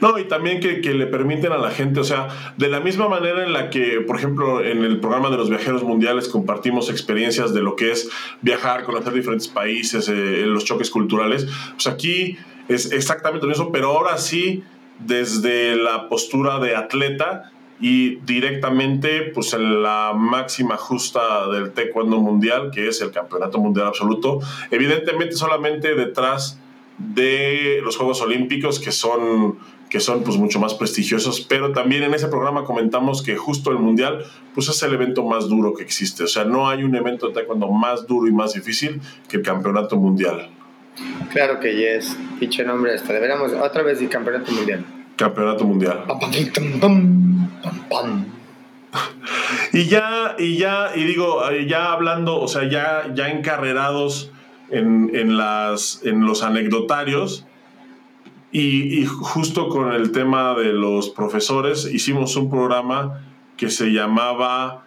No, y también que, que, le permiten a la gente, o sea, de la misma manera en la que, por ejemplo, en el programa de los viajeros mundiales compartimos experiencias de lo que es viajar, conocer diferentes países, eh, los choques culturales, pues aquí es exactamente lo mismo, pero ahora sí desde la postura de atleta y directamente pues en la máxima justa del taekwondo mundial, que es el campeonato mundial absoluto, evidentemente solamente detrás de los Juegos Olímpicos que son que son pues mucho más prestigiosos, pero también en ese programa comentamos que justo el mundial pues es el evento más duro que existe, o sea, no hay un evento de taekwondo más duro y más difícil que el campeonato mundial. Claro que yes, dicho nombre hasta deberíamos otra vez el campeonato mundial. Campeonato mundial. Y ya, y ya, y digo, ya hablando, o sea, ya, ya encarrerados en, las, en los anecdotarios, y, y, justo con el tema de los profesores, hicimos un programa que se llamaba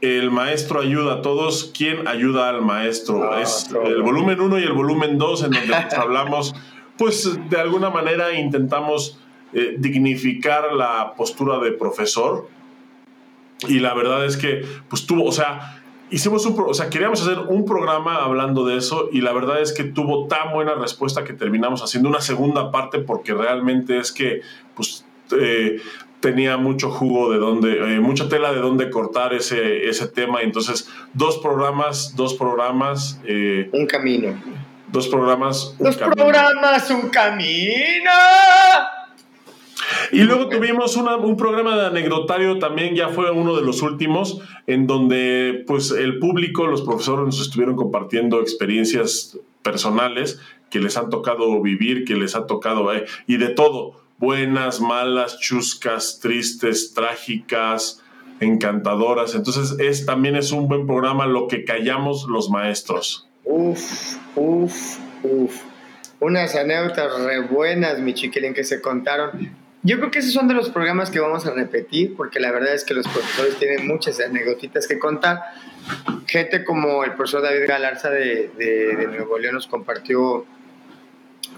el maestro ayuda a todos. ¿Quién ayuda al maestro? Ah, es el volumen 1 y el volumen 2 en donde nos hablamos, pues de alguna manera intentamos eh, dignificar la postura de profesor. Y la verdad es que, pues tuvo, o sea, hicimos un, o sea, queríamos hacer un programa hablando de eso y la verdad es que tuvo tan buena respuesta que terminamos haciendo una segunda parte porque realmente es que, pues, eh, tenía mucho jugo de donde, eh, mucha tela de dónde cortar ese, ese tema. Entonces, dos programas, dos programas, eh, Un camino. dos programas. un Los camino. programas, un camino. Y luego tuvimos un programa de anecdotario, también ya fue uno de los últimos, en donde pues el público, los profesores nos estuvieron compartiendo experiencias personales que les han tocado vivir, que les ha tocado, eh, y de todo, buenas, malas, chuscas, tristes, trágicas, encantadoras. Entonces es, también es un buen programa lo que callamos los maestros. Uf, uf, uf. Unas anécdotas re buenas, mi chiquilín, que se contaron. Yo creo que esos son de los programas que vamos a repetir, porque la verdad es que los profesores tienen muchas anécdotitas que contar. Gente como el profesor David Galarza de, de- Nuevo León nos compartió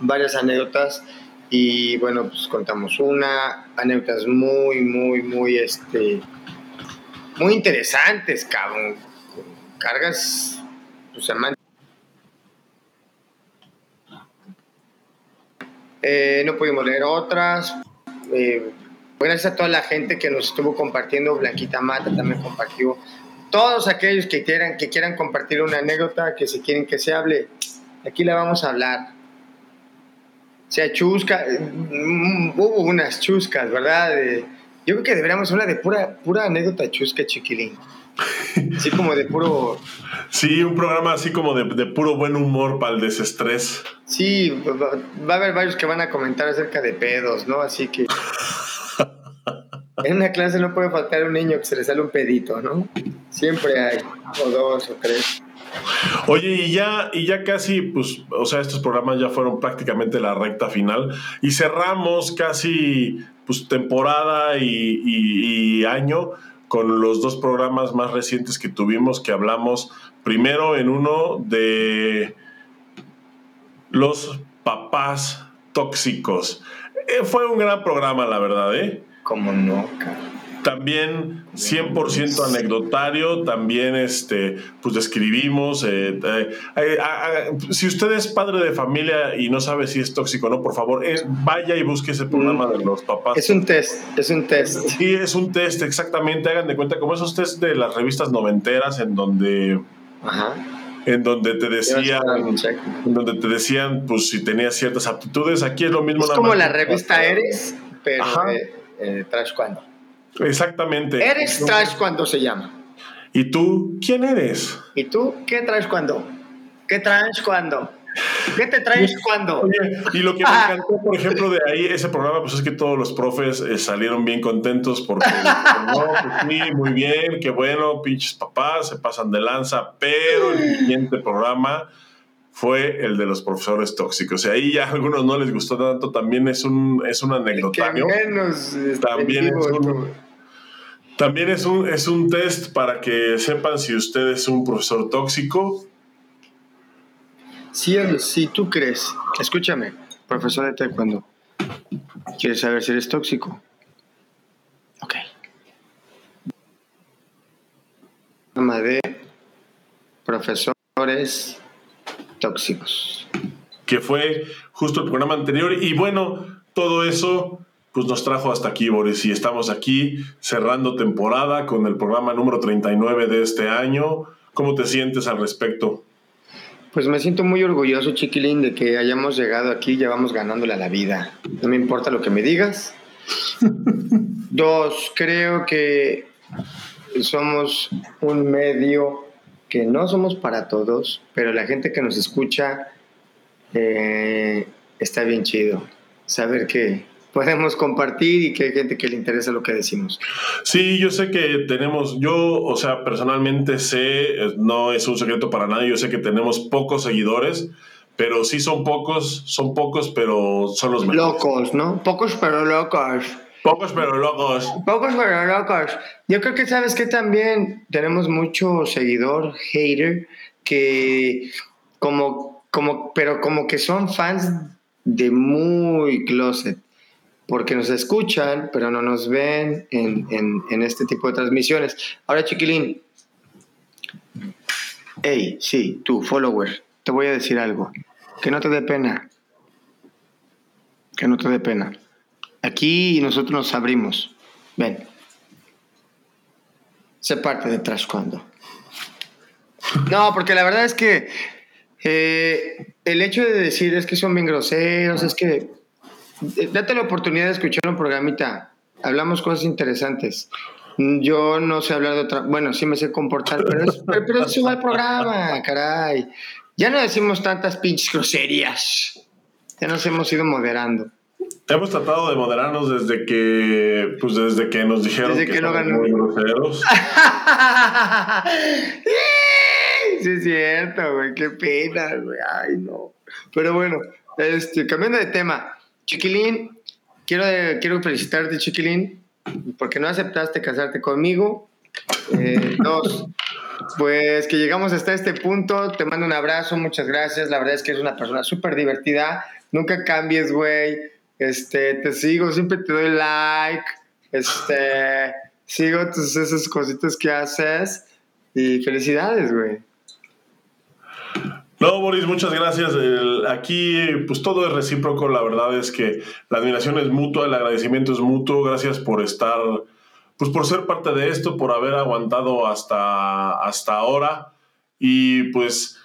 varias anécdotas y bueno, pues contamos una, anécdotas muy, muy, muy, este, muy interesantes, cabrón. Cargas, pues, semánticas. Eh, no pudimos leer otras. Eh, gracias a toda la gente que nos estuvo compartiendo. Blanquita Mata también compartió. Todos aquellos que quieran, que quieran compartir una anécdota, que se quieren que se hable, aquí la vamos a hablar. Sea chusca, eh, mm, hubo unas chuscas, ¿verdad? Yo creo que deberíamos hablar de pura, pura anécdota chusca, chiquilín. Así como de puro, Sí, un programa así como de, de puro buen humor para el desestrés. Sí, va, va a haber varios que van a comentar acerca de pedos, ¿no? Así que en una clase no puede faltar un niño que se le sale un pedito, ¿no? Siempre hay, o dos o tres. Oye, y ya, y ya casi, pues, o sea, estos programas ya fueron prácticamente la recta final y cerramos casi, pues, temporada y, y- y año con los dos programas más recientes que tuvimos, que hablamos primero en uno de los papás tóxicos. Eh, fue un gran programa, la verdad, ¿eh? Como no, cabrón. También 100% anecdotario, también este, pues describimos. eh, eh, eh, si usted es padre de familia y no sabe si es tóxico o no, por favor, eh, vaya y busque ese programa de los papás. Es un test, es un test. Sí, es un test, exactamente. Hagan de cuenta, como esos test de las revistas noventeras, en donde, Ajá. en donde te decían, en donde te decían, pues si tenías ciertas aptitudes. Aquí es lo mismo. Es nada como más la revista Eres, pero eh, eh, trash cuando. Exactamente. Eres trash cuando se llama. ¿Y tú quién eres? ¿Y tú qué traes cuando? ¿Qué traes cuando? ¿Qué te traes cuando? Y lo que me encantó, por ejemplo, de ahí, ese programa, pues es que todos los profes eh, salieron bien contentos porque, no, pues sí, muy bien, qué bueno, pinches papás, se pasan de lanza, pero el siguiente programa fue el de los profesores tóxicos. Y ahí ya a algunos no les gustó tanto, también es un, es un Que anecdotario. menos este, También es un-. También es un, es un test para que sepan si usted es un profesor tóxico. Si, tú crees, escúchame, profesor de taekwondo, ¿quieres saber si eres tóxico? Ok. De profesores tóxicos. que fue justo el programa anterior. Y bueno, todo eso pues nos trajo hasta aquí, Boris. Y estamos aquí cerrando temporada con el programa número 39 de este año. ¿Cómo te sientes al respecto? Pues me siento muy orgulloso, chiquilín, de que hayamos llegado aquí, ya vamos ganándole a la vida. No me importa lo que me digas. Dos, creo que somos un medio que no somos para todos, pero la gente que nos escucha eh, está bien chido. Saber que podemos compartir y que hay gente que le interesa lo que decimos. Sí, yo sé que tenemos, yo, o sea, personalmente sé, no es un secreto para nadie, yo sé que tenemos pocos seguidores, pero sí son pocos, son pocos, pero son los mejores. Locos, ¿no? Pocos pero locos. Pocos pero locos. Pocos pero locos. Yo creo que sabes que también tenemos mucho seguidor, hater, que como, como, pero como que son fans de muy closet, porque nos escuchan, pero no nos ven en, en, este tipo de transmisiones. Ahora, chiquilín, hey, sí, tú, follower, te voy a decir algo, que no te dé pena, que no te dé pena. Aquí nosotros nos abrimos. Ven. Se parte detrás cuando. No, porque la verdad es que eh, el hecho de decir es que son bien groseros, es que eh, date la oportunidad de escuchar un programita. Hablamos cosas interesantes. Yo no sé hablar de otra. Bueno, sí me sé comportar, pero es, pero, pero programa, caray. Ya no decimos tantas pinches groserías. Ya nos hemos ido moderando. Hemos tratado de moderarnos desde que, pues desde que nos dijeron Desde que no somos ganó. muy groseros. sí, es cierto, güey. Qué pena, güey. Ay, no. Pero bueno, este, cambiando de tema. Chiquilín, quiero, quiero felicitarte, Chiquilín, porque no aceptaste casarte conmigo. Eh, dos, pues que llegamos hasta este punto. Te mando un abrazo, muchas gracias. La verdad es que eres una persona súper divertida. Nunca cambies, güey. Este, te sigo, siempre te doy like. Este, sigo tus, esas cositas que haces. Y felicidades, güey. No, Boris, muchas gracias. Aquí, pues todo es recíproco. La verdad es que la admiración es mutua, el agradecimiento es mutuo. Gracias por estar, pues por ser parte de esto, por haber aguantado hasta, hasta ahora. Y pues,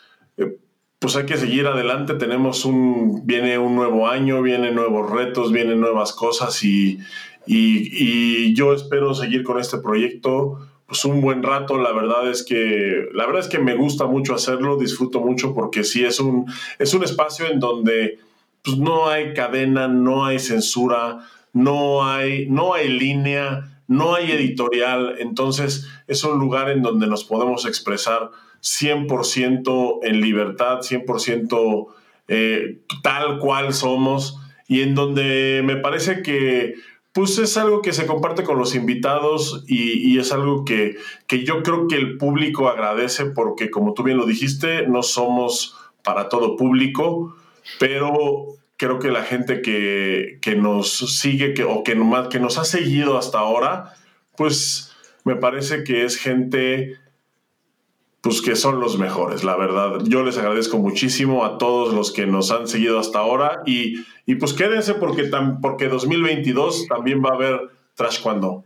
pues hay que seguir adelante. Tenemos un, viene un nuevo año, vienen nuevos retos, vienen nuevas cosas y, y, y yo espero seguir con este proyecto pues un buen rato. La verdad es que la verdad es que me gusta mucho hacerlo, disfruto mucho porque sí es un es un espacio en donde pues no hay cadena, no hay censura, no hay no hay línea, no hay editorial, entonces es un lugar en donde nos podemos expresar 100% en libertad, 100% eh, tal cual somos y en donde me parece que pues es algo que se comparte con los invitados y, y es algo que, que yo creo que el público agradece porque como tú bien lo dijiste, no somos para todo público, pero creo que la gente que, que nos sigue que, o que, que nos ha seguido hasta ahora, pues me parece que es gente pues que son los mejores, la verdad. Yo les agradezco muchísimo a todos los que nos han seguido hasta ahora y, y pues quédense porque, tam- porque 2022 también va a haber Trash Cuando.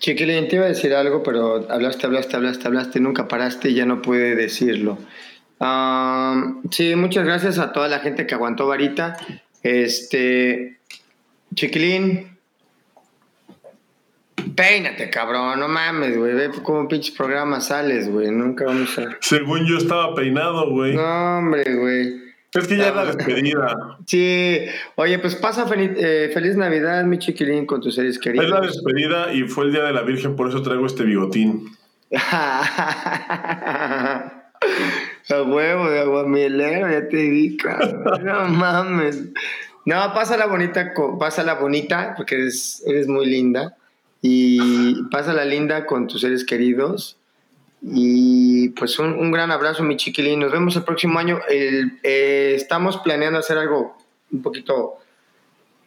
Chiquilín, te iba a decir algo, pero hablaste, hablaste, hablaste, hablaste, nunca paraste y ya no pude decirlo. Am, sí, muchas gracias a toda la gente que aguantó varita. Este, Chiquilín, peínate, cabrón, no mames, güey, ve cómo pinches programas sales, güey, nunca vamos a... Según yo estaba peinado, güey. No, hombre, güey. Es que ya es la despedida. Sí, oye, pues pasa feliz, eh, feliz Navidad, mi chiquilín, con tus seres queridos. Es la despedida y fue el Día de la Virgen, por eso traigo este bigotín. A huevo de aguamielero, ya te di, cabrón. No mames. No, pásala bonita, pásala bonita, porque eres, eres muy linda. Y pásala linda con tus seres queridos. Y pues un, un gran abrazo, mi chiquilín. Nos vemos el próximo año. Eh, estamos planeando hacer algo un poquito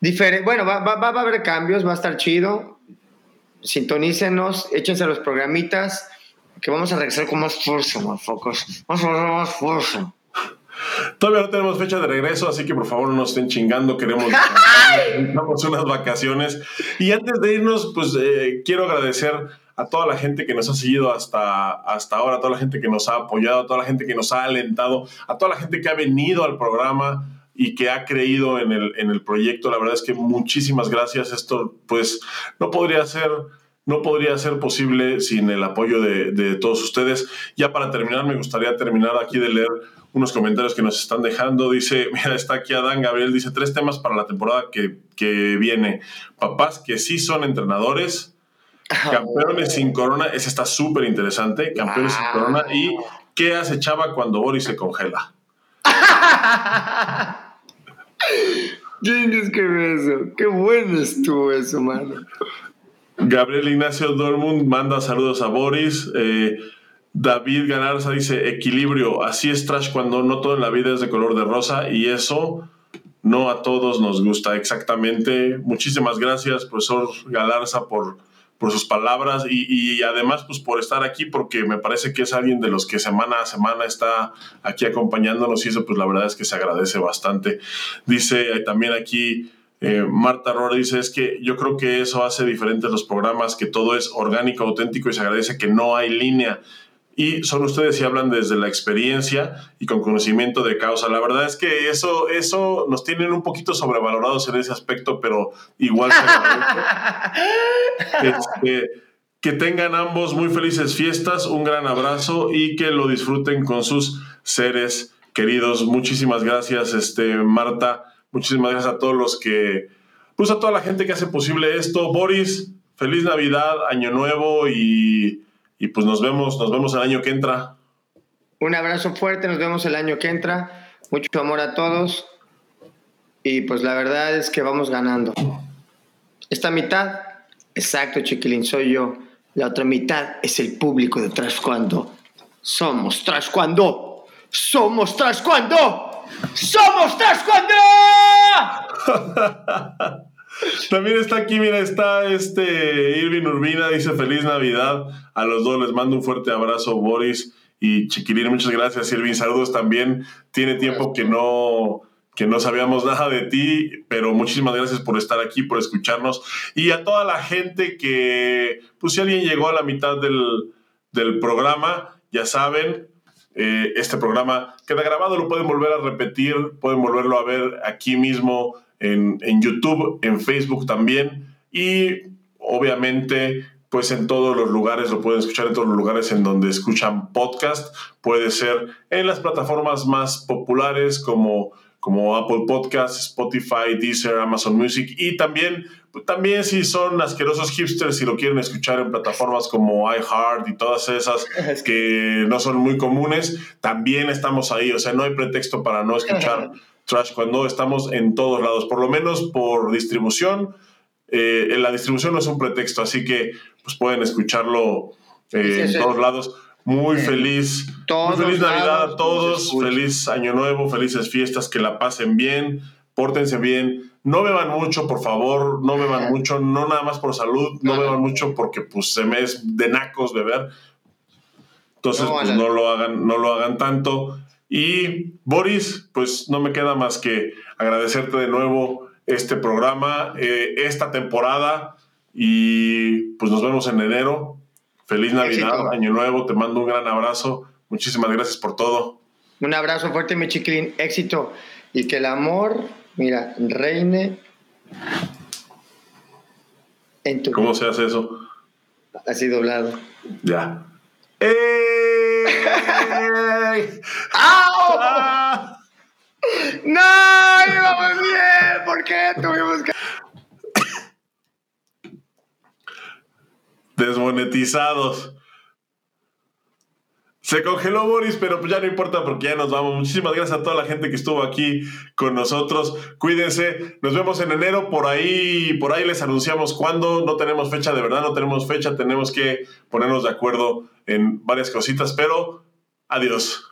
diferente. Bueno, va, va, va a haber cambios, va a estar chido. Sintonícenos, échense los programitas, que vamos a regresar con más fuerza, motherfuckers. Vamos a más fuerza. Todavía no tenemos fecha de regreso, así que por favor no nos estén chingando, queremos necesitamos unas vacaciones. Y antes de irnos, pues eh, quiero agradecer a toda la gente que nos ha seguido hasta, hasta ahora, a toda la gente que nos ha apoyado, a toda la gente que nos ha alentado, a toda la gente que ha venido al programa y que ha creído en el, en el proyecto. La verdad es que muchísimas gracias. Esto pues no podría ser... No podría ser posible sin el apoyo de, de todos ustedes. Ya para terminar, me gustaría terminar aquí de leer unos comentarios que nos están dejando. Dice, mira, está aquí Adán Gabriel, dice tres temas para la temporada que, que viene. Papás que sí son entrenadores, campeones sin corona, ese está súper interesante, campeones sin corona, y qué hace Chava cuando Boris se congela. ¿Quién escribió eso? Qué bueno estuvo eso, mano. Gabriel Ignacio Dormund manda saludos a Boris. Eh, David Ganarza dice, equilibrio, así es trash cuando no todo en la vida es de color de rosa y eso no a todos nos gusta exactamente. Muchísimas gracias, profesor Galarza, por, por sus palabras y, además pues por estar aquí porque me parece que es alguien de los que semana a semana está aquí acompañándonos y eso pues la verdad es que se agradece bastante. Dice también aquí eh, Marta Rora dice, es que yo creo que eso hace diferentes los programas, que todo es orgánico, auténtico y se agradece que no hay línea y son ustedes y hablan desde la experiencia y con conocimiento de causa. La verdad es que eso, eso nos tienen un poquito sobrevalorados en ese aspecto, pero igual este, que tengan ambos muy felices fiestas, un gran abrazo y que lo disfruten con sus seres queridos. Muchísimas gracias, este, Marta. Muchísimas gracias a todos los que, pues a toda la gente que hace posible esto. Boris, feliz Navidad, Año Nuevo y y pues nos vemos, nos vemos el año que entra. Un abrazo fuerte, nos vemos el año que entra. Mucho amor a todos. Y pues la verdad es que vamos ganando. Esta mitad, exacto, chiquilín, soy yo. La otra mitad es el público de Trascuando. Somos Trascuando. Somos Trascuando. Somos Trascuando. También está aquí, mira, está este Irving Urbina, dice feliz Navidad. A los dos les mando un fuerte abrazo, Boris y Chiquilín. Muchas gracias, Irving. Saludos también. Tiene tiempo que no, que no sabíamos nada de ti, pero muchísimas gracias por estar aquí, por escucharnos. Y a toda la gente que, pues si alguien llegó a la mitad del, del programa, ya saben, eh, este programa queda grabado, lo pueden volver a repetir, pueden volverlo a ver aquí mismo en, en YouTube, en Facebook también. Y obviamente pues en todos los lugares, lo pueden escuchar en todos los lugares en donde escuchan podcast, puede ser en las plataformas más populares como, como Apple Podcasts, Spotify, Deezer, Amazon Music. Y también, también si son asquerosos hipsters y lo quieren escuchar en plataformas como iHeart y todas esas que no son muy comunes, también estamos ahí, o sea, no hay pretexto para no escuchar Trash cuando estamos en todos lados, por lo menos por distribución. Eh, la distribución no es un pretexto, así que pues pueden escucharlo eh, en todos lados. Muy feliz, muy feliz Navidad a todos, feliz Año Nuevo, felices fiestas, que la pasen bien, pórtense bien, no beban mucho, por favor, no beban mucho, no nada más por salud, no beban mucho porque pues se me es de nacos beber. Entonces, pues no lo hagan, no lo hagan tanto. Y Boris, pues no me queda más que agradecerte de nuevo este programa, eh, esta temporada y pues nos vemos en enero. Feliz Navidad, Año Nuevo, te mando un gran abrazo. Muchísimas gracias por todo. Un abrazo fuerte, mi chiquilín. Éxito. Y que el amor, mira, reine en tu ¿Cómo se hace eso? Así doblado. Ya. ¡Ey! ¡Au! Ah. ¡No! ¡Íbamos bien! ¿Por qué tuvimos que.? Desmonetizados. Se congeló Boris, pero pues ya no importa porque ya nos vamos. Muchísimas gracias a toda la gente que estuvo aquí con nosotros. Cuídense. Nos vemos en enero. Por ahí, por ahí les anunciamos cuándo. No tenemos fecha, de verdad, no tenemos fecha. Tenemos que ponernos de acuerdo en varias cositas, pero adiós.